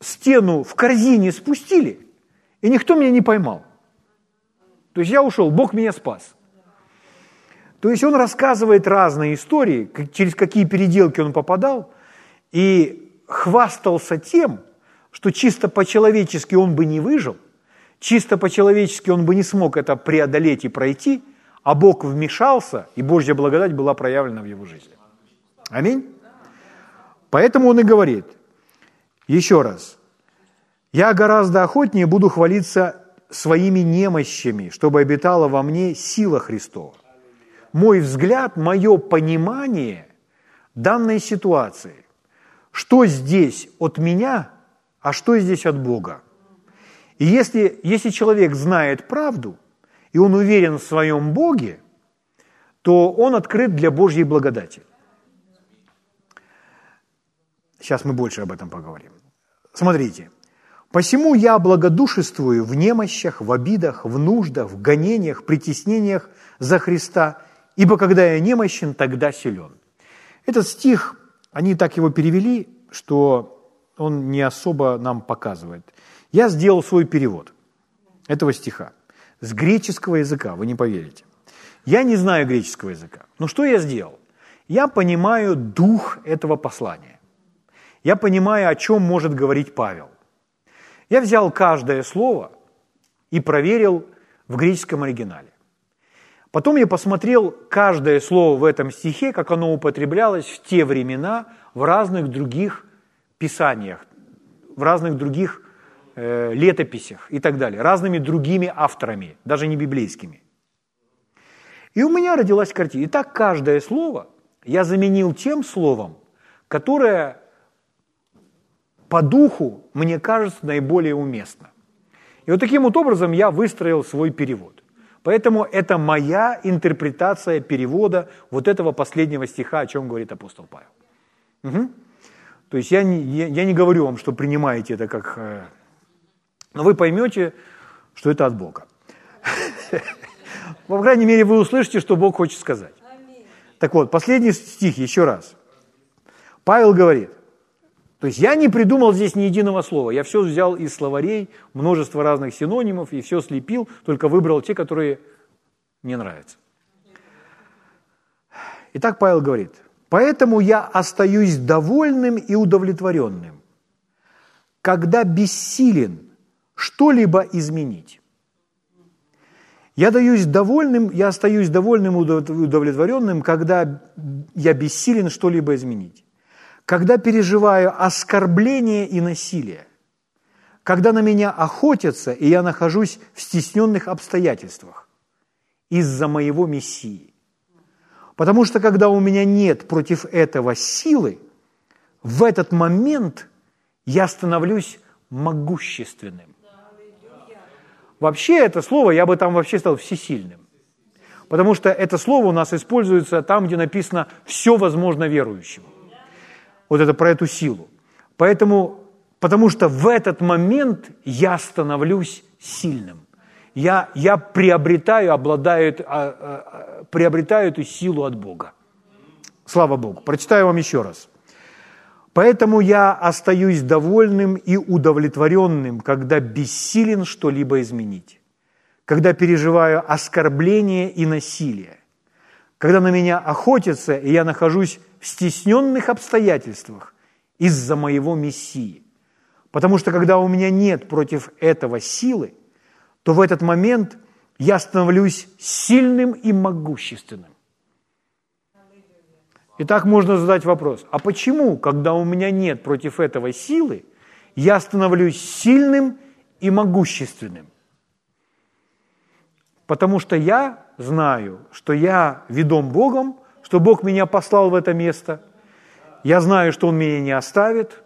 стену в корзине спустили, и никто меня не поймал. То есть я ушел, Бог меня спас. То есть он рассказывает разные истории, через какие переделки он попадал, и хвастался тем, что чисто по-человечески он бы не выжил, чисто по-человечески он бы не смог это преодолеть и пройти, а Бог вмешался, и Божья благодать была проявлена в его жизни. Аминь. Поэтому он и говорит, еще раз, я гораздо охотнее буду хвалиться своими немощами, чтобы обитала во мне сила Христова. Мой взгляд, мое понимание данной ситуации, что здесь от меня, а что здесь от Бога. И если, если человек знает правду, и он уверен в своем Боге, то он открыт для Божьей благодати. Сейчас мы больше об этом поговорим. смотрите, «Посему я благодушествую в немощах, в обидах, в нуждах, в гонениях, притеснениях за Христа, ибо когда я немощен, тогда силен». Этот стих, они так его перевели, что он не особо нам показывает. Я сделал свой перевод этого стиха с греческого языка, вы не поверите. Я не знаю греческого языка. Но что я сделал? Я понимаю дух этого послания. Я понимаю, о чем может говорить Павел. Я взял каждое слово и проверил в греческом оригинале. Потом я посмотрел каждое слово в этом стихе, как оно употреблялось в те времена в разных других писаниях, в разных других э, летописях и так далее, разными другими авторами, даже не библейскими. И у меня родилась картина. И так каждое слово я заменил тем словом, которое по духу, мне кажется, наиболее уместно. И вот таким вот образом я выстроил свой перевод. Поэтому это моя интерпретация перевода вот этого последнего стиха, о чем говорит апостол Павел. Угу. То есть я не, я, я не говорю вам, что принимаете это как... Э, но вы поймете, что это от Бога. [laughs] По крайней мере, вы услышите, что Бог хочет сказать. Так вот, последний стих еще раз. Павел говорит, то есть я не придумал здесь ни единого слова, я все взял из словарей, множество разных синонимов и все слепил, только выбрал те, которые мне нравятся. Итак, Павел говорит, Поэтому я остаюсь довольным и удовлетворенным, когда бессилен что-либо изменить. Я даюсь довольным, я остаюсь довольным и удовлетворенным, когда я бессилен что-либо изменить. Когда переживаю оскорбление и насилие. Когда на меня охотятся, и я нахожусь в стесненных обстоятельствах из-за моего Мессии. Потому что когда у меня нет против этого силы, в этот момент я становлюсь могущественным. Вообще это слово, я бы там вообще стал всесильным. Потому что это слово у нас используется там, где написано «все возможно верующему». Вот это про эту силу. Поэтому, потому что в этот момент я становлюсь сильным я, я приобретаю, обладаю, а, а, приобретаю эту силу от Бога. Слава Богу. Прочитаю вам еще раз. Поэтому я остаюсь довольным и удовлетворенным, когда бессилен что-либо изменить, когда переживаю оскорбление и насилие, когда на меня охотятся, и я нахожусь стесненных обстоятельствах из-за моего Мессии. Потому что когда у меня нет против этого силы – то в этот момент я становлюсь сильным и могущественным. Итак, можно задать вопрос, а почему, когда у меня нет против этого силы, я становлюсь сильным и могущественным? Потому что я знаю, что я ведом Богом, что Бог меня послал в это место. Я знаю, что Он меня не оставит.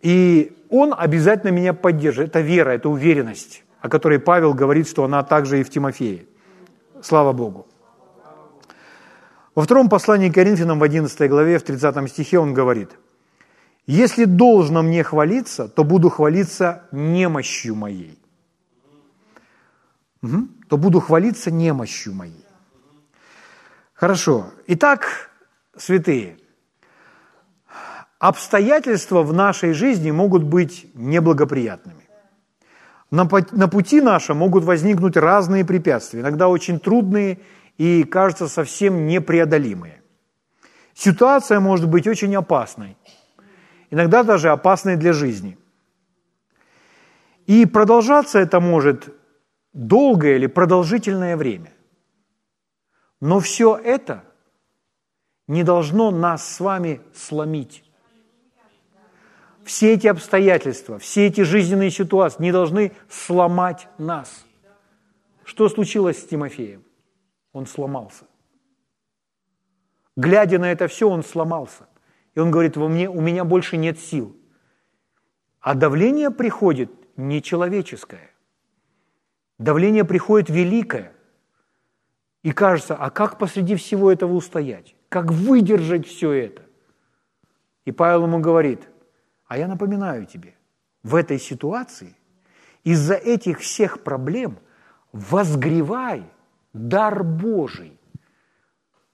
И Он обязательно меня поддержит. Это вера, это уверенность о которой Павел говорит, что она также и в Тимофее. Слава Богу. Во втором послании к Коринфянам в 11 главе, в 30 стихе он говорит, «Если должно мне хвалиться, то буду хвалиться немощью моей». Угу. То буду хвалиться немощью моей. Хорошо. Итак, святые, обстоятельства в нашей жизни могут быть неблагоприятными. На пути нашем могут возникнуть разные препятствия, иногда очень трудные и, кажется, совсем непреодолимые. Ситуация может быть очень опасной, иногда даже опасной для жизни. И продолжаться это может долгое или продолжительное время. Но все это не должно нас с вами сломить все эти обстоятельства, все эти жизненные ситуации не должны сломать нас. Что случилось с Тимофеем? Он сломался. Глядя на это все, он сломался. И он говорит, у меня, у меня больше нет сил. А давление приходит нечеловеческое. Давление приходит великое. И кажется, а как посреди всего этого устоять? Как выдержать все это? И Павел ему говорит – А я напоминаю тебе, в этой ситуации из-за этих всех проблем возгревай дар Божий.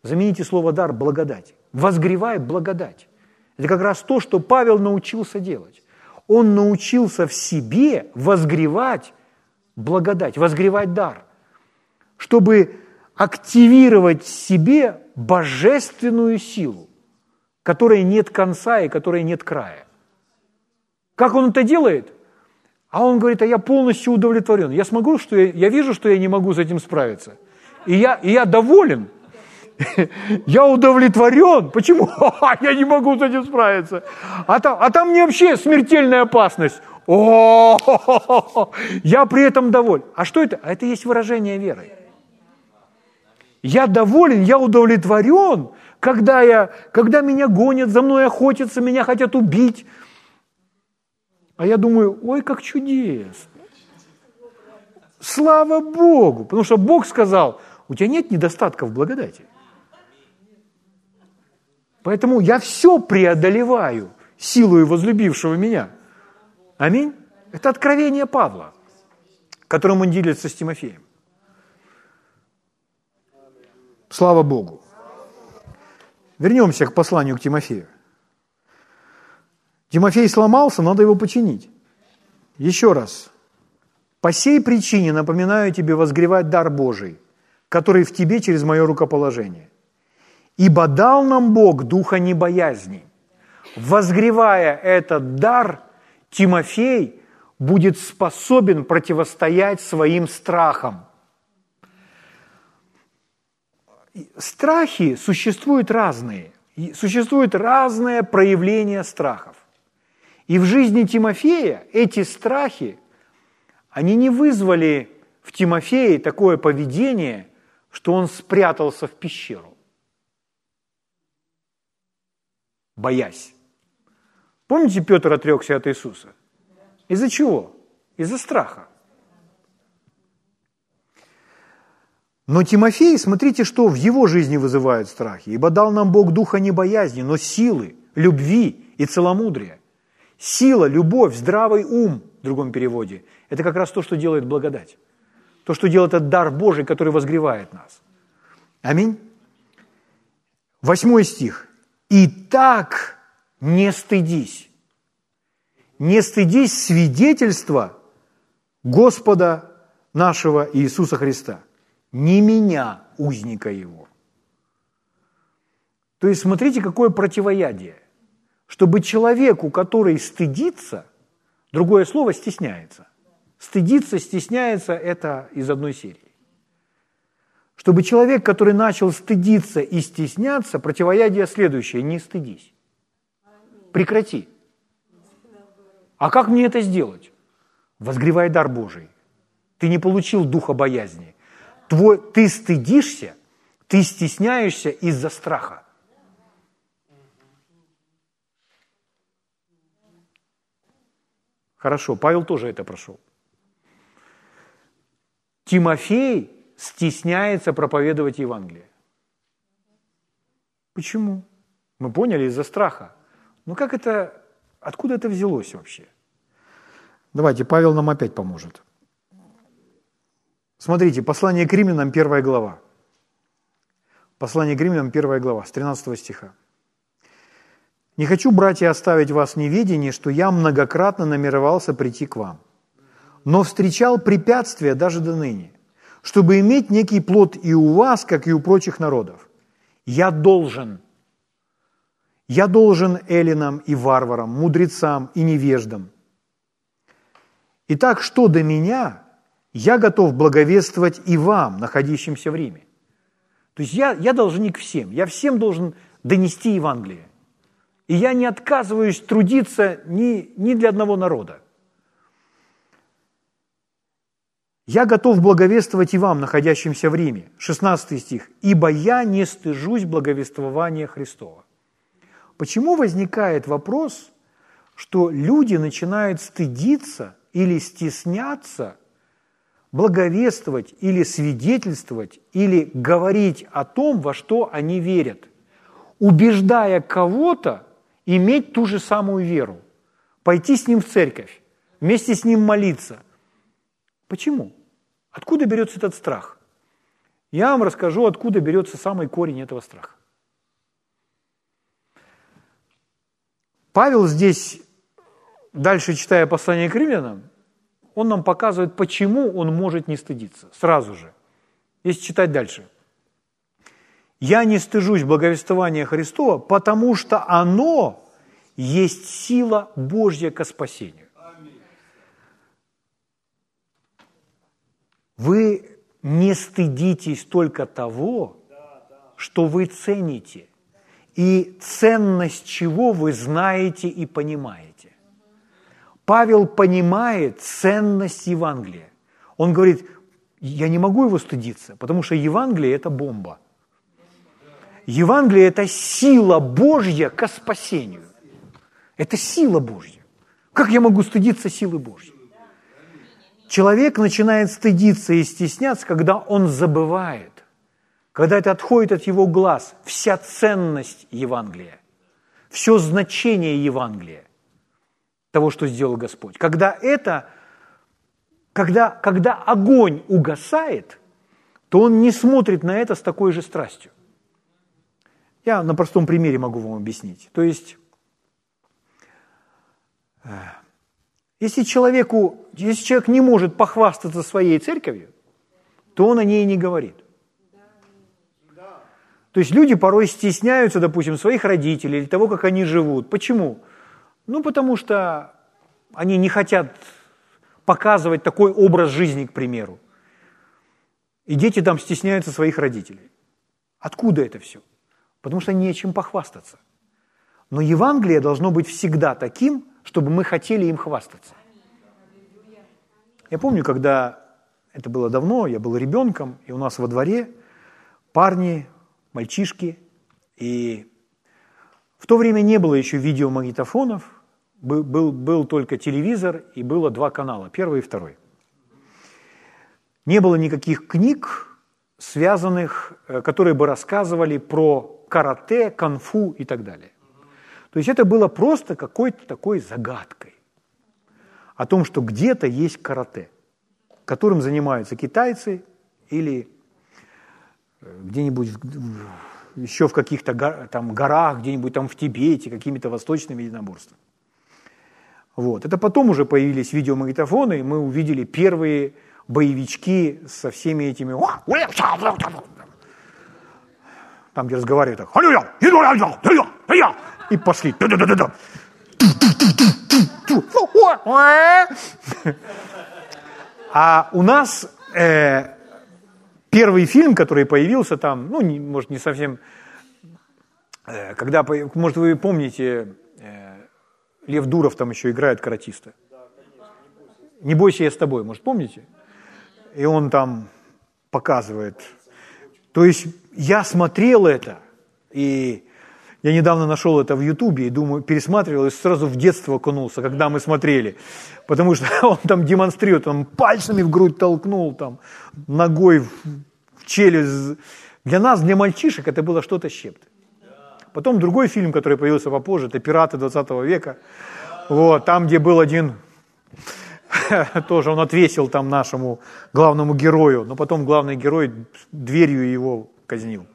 Замените слово дар благодать. Возгревай благодать. Это как раз то, что Павел научился делать. Он научился в себе возгревать благодать, возгревать дар, чтобы активировать в себе божественную силу, которой нет конца и которой нет края. Как он это делает? А он говорит, а я полностью удовлетворен. Я смогу, что я, я вижу, что я не могу с этим справиться. И я, и я доволен. [laughs] Я удовлетворен. Почему? [laughs] Я не могу с этим справиться. А там, а там мне вообще смертельная опасность. [laughs] О, я при этом доволен. А что это? А это есть выражение веры. Я доволен, я удовлетворен, когда, я, когда меня гонят, за мной охотятся, меня хотят убить. А я думаю, ой, как чудесно. Слава Богу, потому что Бог сказал, у тебя нет недостатков в благодати. Поэтому я все преодолеваю силой возлюбившего меня. Аминь. Это откровение Павла, которым он делится с Тимофеем. Слава Богу. Вернемся к посланию к Тимофею. Тимофей сломался, надо его починить. Еще раз. По сей причине напоминаю тебе возгревать дар Божий, который в тебе через мое рукоположение. Ибо дал нам Бог духа небоязни. Возгревая этот дар, Тимофей будет способен противостоять своим страхам. Страхи существуют разные. Существуют разные проявления страхов. И в жизни Тимофея эти страхи, они не вызвали в Тимофее такое поведение, что он спрятался в пещеру, боясь. Помните, Петр отрекся от Иисуса? Из-за чего? Из-за страха. Но Тимофей, смотрите, что в его жизни вызывает страхи. «Ибо дал нам Бог духа не боязни, но силы, любви и целомудрия». Сила, любовь, здравый ум, в другом переводе, это как раз то, что делает благодать. То, что делает этот дар Божий, который возгревает нас. Аминь. Восьмой стих. «И так не стыдись. Не стыдись свидетельства Господа нашего Иисуса Христа, не меня, узника Его». То есть смотрите, какое противоядие – чтобы человеку, который стыдится, другое слово стесняется. Стыдиться, стесняется – это из одной серии. Чтобы человек, который начал стыдиться и стесняться, противоядие следующее – не стыдись. Прекрати. А как мне это сделать? Возгревай дар Божий. Ты не получил духа боязни. Твой, ты стыдишься, ты стесняешься из-за страха. Хорошо, Павел тоже это прошел. Тимофей стесняется проповедовать Евангелие. Почему? Мы поняли из-за страха. Ну как это, откуда это взялось вообще? Давайте, Павел нам опять поможет. Смотрите, послание к римлянам, первая глава. Послание к римлянам, первая глава, с 13 стиха. Не хочу, братья, оставить вас в неведении, что я многократно намеревался прийти к вам, но встречал препятствия даже до ныне, чтобы иметь некий плод и у вас, как и у прочих народов. Я должен, я должен эллинам и варварам, мудрецам и невеждам. Итак, что до меня, я готов благовествовать и вам, находящимся в Риме. То есть я, я должник всем, я всем должен донести Евангелие. И я не отказываюсь трудиться ни, ни для одного народа. Я готов благовествовать и вам, находящимся в Риме. 16 стих. «Ибо я не стыжусь благовествования Христова». Почему возникает вопрос, что люди начинают стыдиться или стесняться благовествовать или свидетельствовать или говорить о том, во что они верят, убеждая кого-то иметь ту же самую веру. пойти с ним в церковь, вместе с ним молиться. Почему? Откуда берется этот страх? Я вам расскажу, откуда берется самый корень этого страха. Павел здесь, дальше читая послание к римлянам, он нам показывает, почему он может не стыдиться. Сразу же. Если читать дальше. «Я не стыжусь благовествования Христова, потому что оно есть сила Божья ко спасению». Вы не стыдитесь только того, что вы цените, и ценность чего вы знаете и понимаете. Павел понимает ценность Евангелия. Он говорит, я не могу его стыдиться, потому что Евангелие – это бомба. Евангелие – это сила Божья к спасению. Это сила Божья. Как я могу стыдиться силы Божьей? Человек начинает стыдиться и стесняться, когда он забывает, когда это отходит от его глаз, вся ценность Евангелия, все значение Евангелия, того, что сделал Господь. Когда это, когда, когда огонь угасает, то он не смотрит на это с такой же страстью. Я на простом примере могу вам объяснить. То есть э, если, человеку, если человек не может похвастаться своей церковью, то он о ней не говорит. То есть люди порой стесняются, допустим, своих родителей или того, как они живут. Почему? Ну, потому что они не хотят показывать такой образ жизни, к примеру. И дети там стесняются своих родителей. Откуда это все? Потому что нечем похвастаться. Но Евангелие должно быть всегда таким, чтобы мы хотели им хвастаться. Я помню, когда это было давно, я был ребенком, и у нас во дворе парни, мальчишки, и в то время не было еще видеомагнитофонов, был, был, был только телевизор, и было два канала, первый и второй. Не было никаких книг, связанных, э, которые бы рассказывали про карате, конфу и так далее. То есть это было просто какой-то такой загадкой о том, что где-то есть карате, которым занимаются китайцы или э, где-нибудь еще в каких-то там горах, где-нибудь там в Тибете, какими-то восточными единоборствами. Вот. Это потом уже появились видеомагнитофоны, и мы увидели первые боевички со всеми этими там, где разговаривают так, и пошли. А у нас э, первый фильм, который появился там, ну, не, может, не совсем, э, когда, может, вы помните, Лев Дуров там еще играет каратиста. Не бойся, я с тобой, может, помните? И он там показывает. То есть я смотрел это, и я недавно нашел это в Ютубе и думаю, пересматривал и сразу в детство окунулся, когда мы смотрели. Потому что [laughs] он там демонстрирует, он пальцами в грудь толкнул, там, ногой в челюсть. Для нас, для мальчишек, это было что-то чем-то. Потом другой фильм, который появился попозже, это «Пираты 20 века». Вот, там, где был один, [laughs] тоже он отвесил там нашему главному герою, но потом главный герой дверью его казнил.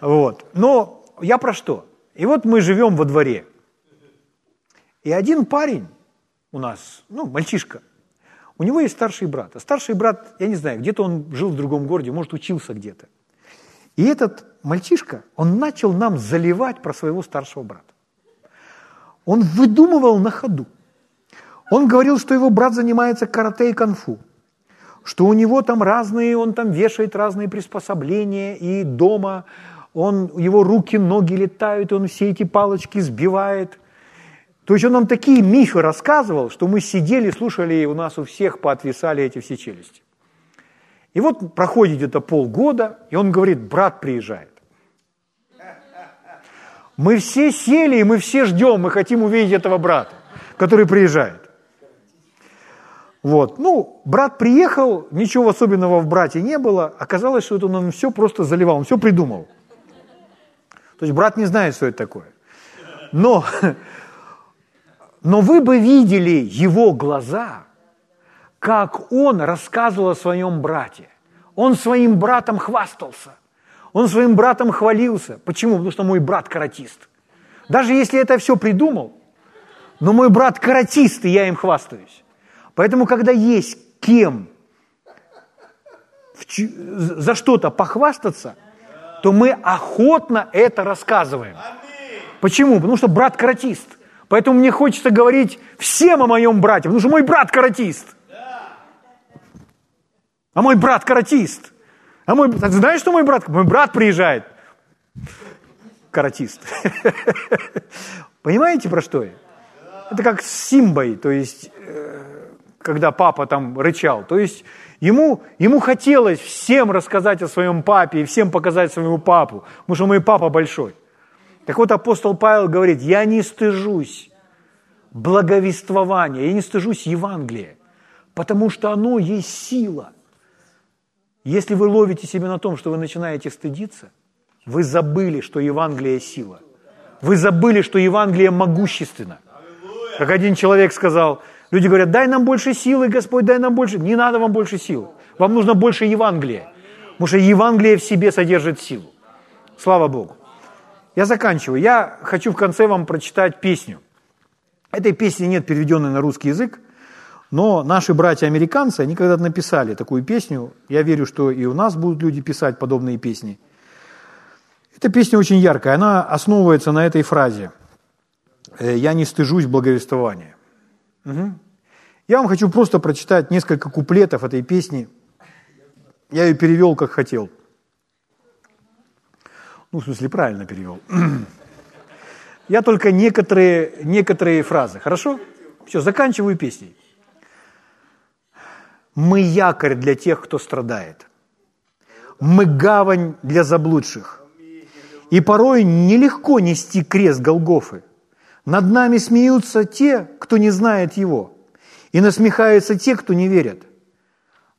Вот. Но я про что? И вот мы живем во дворе. И один парень у нас, ну, мальчишка, у него есть старший брат. А старший брат, я не знаю, где-то он жил в другом городе, может, учился где-то. И этот мальчишка, он начал нам заливать про своего старшего брата. Он выдумывал на ходу. Он говорил, что его брат занимается карате и конфу, что у него там разные, он там вешает разные приспособления, и дома он, его руки, ноги летают, он все эти палочки сбивает. То есть он нам такие мифы рассказывал, что мы сидели, слушали, и у нас у всех поотвисали эти все челюсти. И вот проходит где-то полгода, и он говорит, брат приезжает. Мы все сели, и мы все ждем, мы хотим увидеть этого брата, который приезжает. Вот. Ну, брат приехал, ничего особенного в брате не было. Оказалось, что это он все просто заливал, он все придумал. То есть брат не знает, что это такое. Но, Но вы бы видели его глаза, как он рассказывал о своем брате. Он своим братом хвастался. Он своим братом хвалился. Почему? Потому что мой брат каратист. Даже если это все придумал, но мой брат каратист, и я им хвастаюсь. Поэтому, когда есть кем за что-то похвастаться, то мы охотно это рассказываем. Почему? Потому что брат каратист. Поэтому мне хочется говорить всем о моем брате, потому что мой брат каратист. А мой брат каратист. А мой, знаешь, что мой брат? Мой брат приезжает. Каратист. [laughs] Понимаете, про что я? Это как с Симбой, то есть, э, когда папа там рычал. То есть, ему, ему хотелось всем рассказать о своем папе и всем показать своему папу, потому что мой папа большой. Так вот, апостол Павел говорит, я не стыжусь благовествования, я не стыжусь Евангелия, потому что оно есть сила. Если вы ловите себя на том, что вы начинаете стыдиться, вы забыли, что Евангелие – сила. Вы забыли, что Евангелие могущественно. Как один человек сказал, люди говорят, дай нам больше силы, Господь, дай нам больше. Не надо вам больше сил. Вам нужно больше Евангелия. Потому что Евангелие в себе содержит силу. Слава Богу. Я заканчиваю. Я хочу в конце вам прочитать песню. Этой песни нет переведенной на русский язык, но наши братья-американцы, они когда-то написали такую песню. Я верю, что и у нас будут люди писать подобные песни. Эта песня очень яркая, она основывается на этой фразе «Э, «Я не стыжусь благовествования». Угу. Я вам хочу просто прочитать несколько куплетов этой песни. Я ее перевел, как хотел. Ну, в смысле, правильно перевел. [clears throat] Я только некоторые, некоторые фразы. Хорошо? Все, заканчиваю песней. Мы якорь для тех, кто страдает. Мы гавань для заблудших. И порой нелегко нести крест Голгофы. Над нами смеются те, кто не знает Его. И насмехаются те, кто не верят.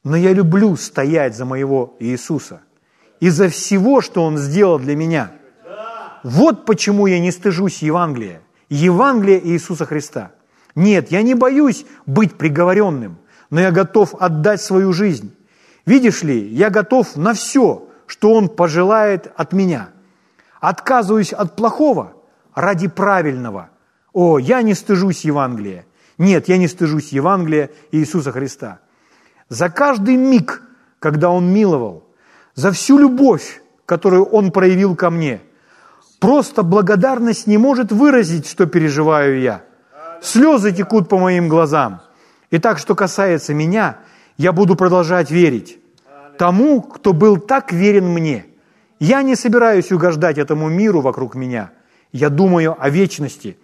Но я люблю стоять за моего Иисуса. И за всего, что Он сделал для меня. Вот почему я не стыжусь Евангелия. Евангелия Иисуса Христа. Нет, я не боюсь быть приговоренным – но я готов отдать свою жизнь. Видишь ли, я готов на все, что Он пожелает от меня. Отказываюсь от плохого ради правильного. О, я не стыжусь Евангелия. Нет, я не стыжусь Евангелия Иисуса Христа. За каждый миг, когда Он миловал, за всю любовь, которую Он проявил ко мне, просто благодарность не может выразить, что переживаю я. Слезы текут по моим глазам – Итак, что касается меня, я буду продолжать верить тому, кто был так верен мне. Я не собираюсь угождать этому миру вокруг меня. Я думаю о вечности.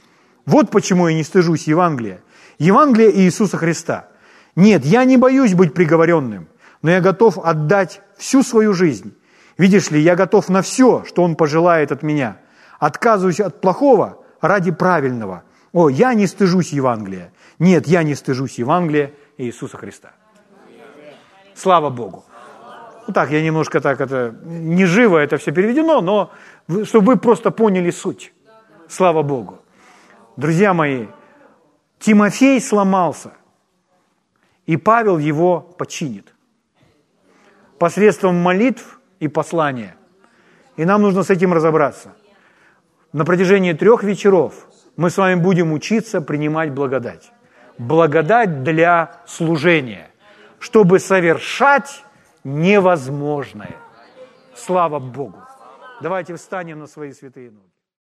Вот почему я не стыжусь Евангелия. Евангелия Иисуса Христа. Нет, я не боюсь быть приговоренным, но я готов отдать всю свою жизнь. Видишь ли, я готов на все, что Он пожелает от меня. Отказываюсь от плохого ради правильного. О, я не стыжусь Евангелия. Нет, я не стыжусь Евангелия Иисуса Христа. Слава Богу. Ну так, я немножко так это, не живо это все переведено, но чтобы вы просто поняли суть. Слава Богу. Друзья мои, Тимофей сломался, и Павел его починит. Посредством молитв и послания. И нам нужно с этим разобраться. На протяжении трех вечеров мы с вами будем учиться принимать благодать благодать для служения, чтобы совершать невозможное. Слава Богу! Давайте встанем на свои святые ноги.